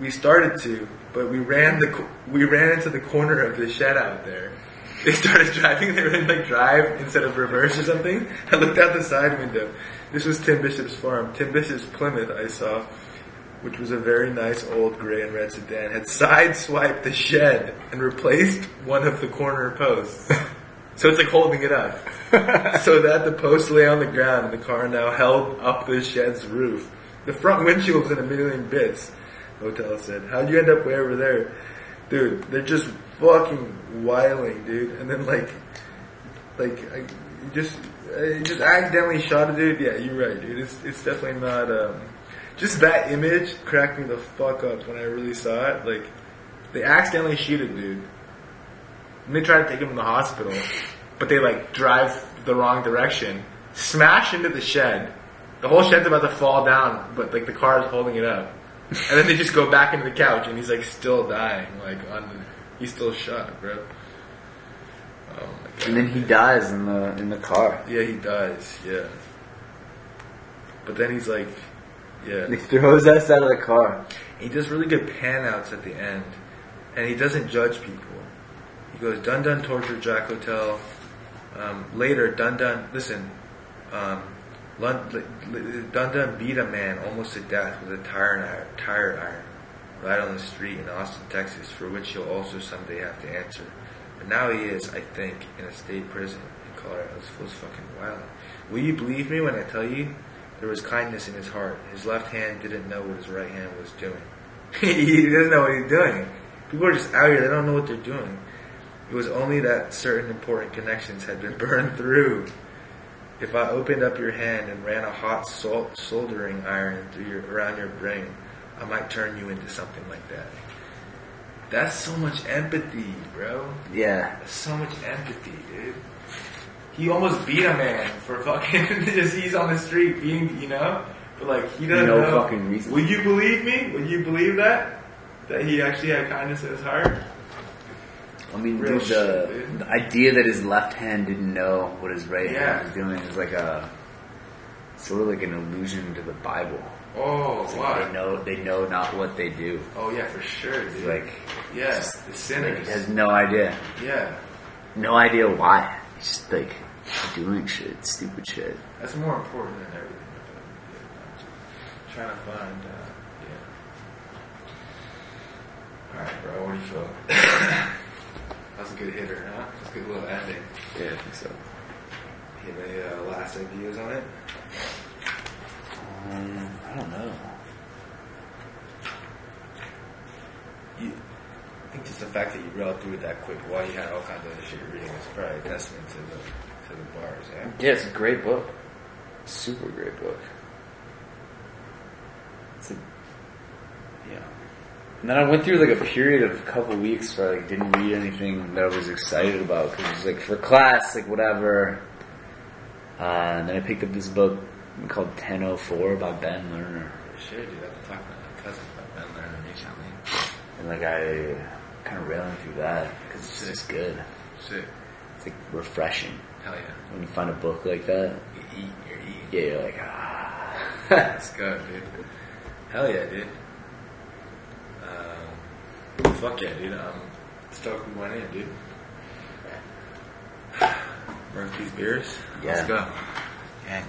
We started to, but we ran the we ran into the corner of the shed out there. They started driving. They were in like drive instead of reverse or something. I looked out the side window. This was Tim Bishop's farm. Tim Bishop's Plymouth. I saw, which was a very nice old gray and red sedan, had sideswiped the shed and replaced one of the corner posts. So it's like holding it up. so that the post lay on the ground and the car now held up the shed's roof. The front windshield was in a million bits. Hotel said, "How'd you end up way over there, dude? They're just fucking wiling, dude." And then like, like I just I just accidentally shot a dude. Yeah, you're right, dude. It's it's definitely not. Um, just that image cracked me the fuck up when I really saw it. Like, they accidentally shoot a dude. And they try to take him to the hospital, but they like drive the wrong direction, smash into the shed. The whole shed's about to fall down, but like the car is holding it up. And then they just go back into the couch, and he's like still dying, like on the, he's still shot, bro. Oh my god. And then he dies in the in the car. Yeah, he dies. Yeah. But then he's like, yeah. He throws us out of the car. He does really good pan outs at the end, and he doesn't judge people. He goes, Dundun torture Jack Hotel. Um, later, Dundun, listen, um, Lun, li- li- Dundun beat a man almost to death with a tire iron, tire iron right on the street in Austin, Texas, for which he'll also someday have to answer. But now he is, I think, in a state prison in Colorado. This fool's fucking wild. Will you believe me when I tell you there was kindness in his heart? His left hand didn't know what his right hand was doing. he doesn't know what he's doing. People are just out here, they don't know what they're doing. It was only that certain important connections had been burned through. If I opened up your hand and ran a hot sol- soldering iron through your, around your brain, I might turn you into something like that. That's so much empathy, bro. Yeah. That's so much empathy, dude. He almost beat a man for fucking just he's on the street being, you know, but like he doesn't No know. fucking reason. Will you believe me? Will you believe that that he actually had kindness in his heart? I mean, Real dude, the, shit, dude. the idea that his left hand didn't know what his right Yeah. hand was doing is like a sort of like an allusion to the Bible. Oh, It's like wow. They know they know not what they do. Oh yeah, for sure, dude. Like, yeah, the like he sinners. has no idea, yeah, no idea why. He's just like doing shit, stupid shit. that's more important than everything. I'm trying to find. Uh, yeah. All right, bro. What do you feel? That was a good hitter, huh? That's a good little ending. Yeah, I think so. You have any uh, last ideas on it? Um, I don't know. You, I think just the fact that you read through it that quick while you had all kinds of other shit you're reading is probably a testament to the to the bars, yeah. Yeah, it's a great book. Super great book. It's a, yeah. And then I went through like a period of a couple weeks where I like didn't read anything that I was excited about because it was like for class, like whatever. Uh, and then I picked up this book called 1004 by Ben Lerner. Sure, dude. I've been talking to my cousin about Ben Lerner recently. And like I kind of railing through that because it's just good. Shit. It's like refreshing Hell yeah. when you find a book like that. You eat, you're eating. Yeah, you're like ah. Let's dude. Hell yeah, dude. Um, fuck yeah, dude. I'm stoked we went in, dude. Murphy's beers. Let's go. Gang.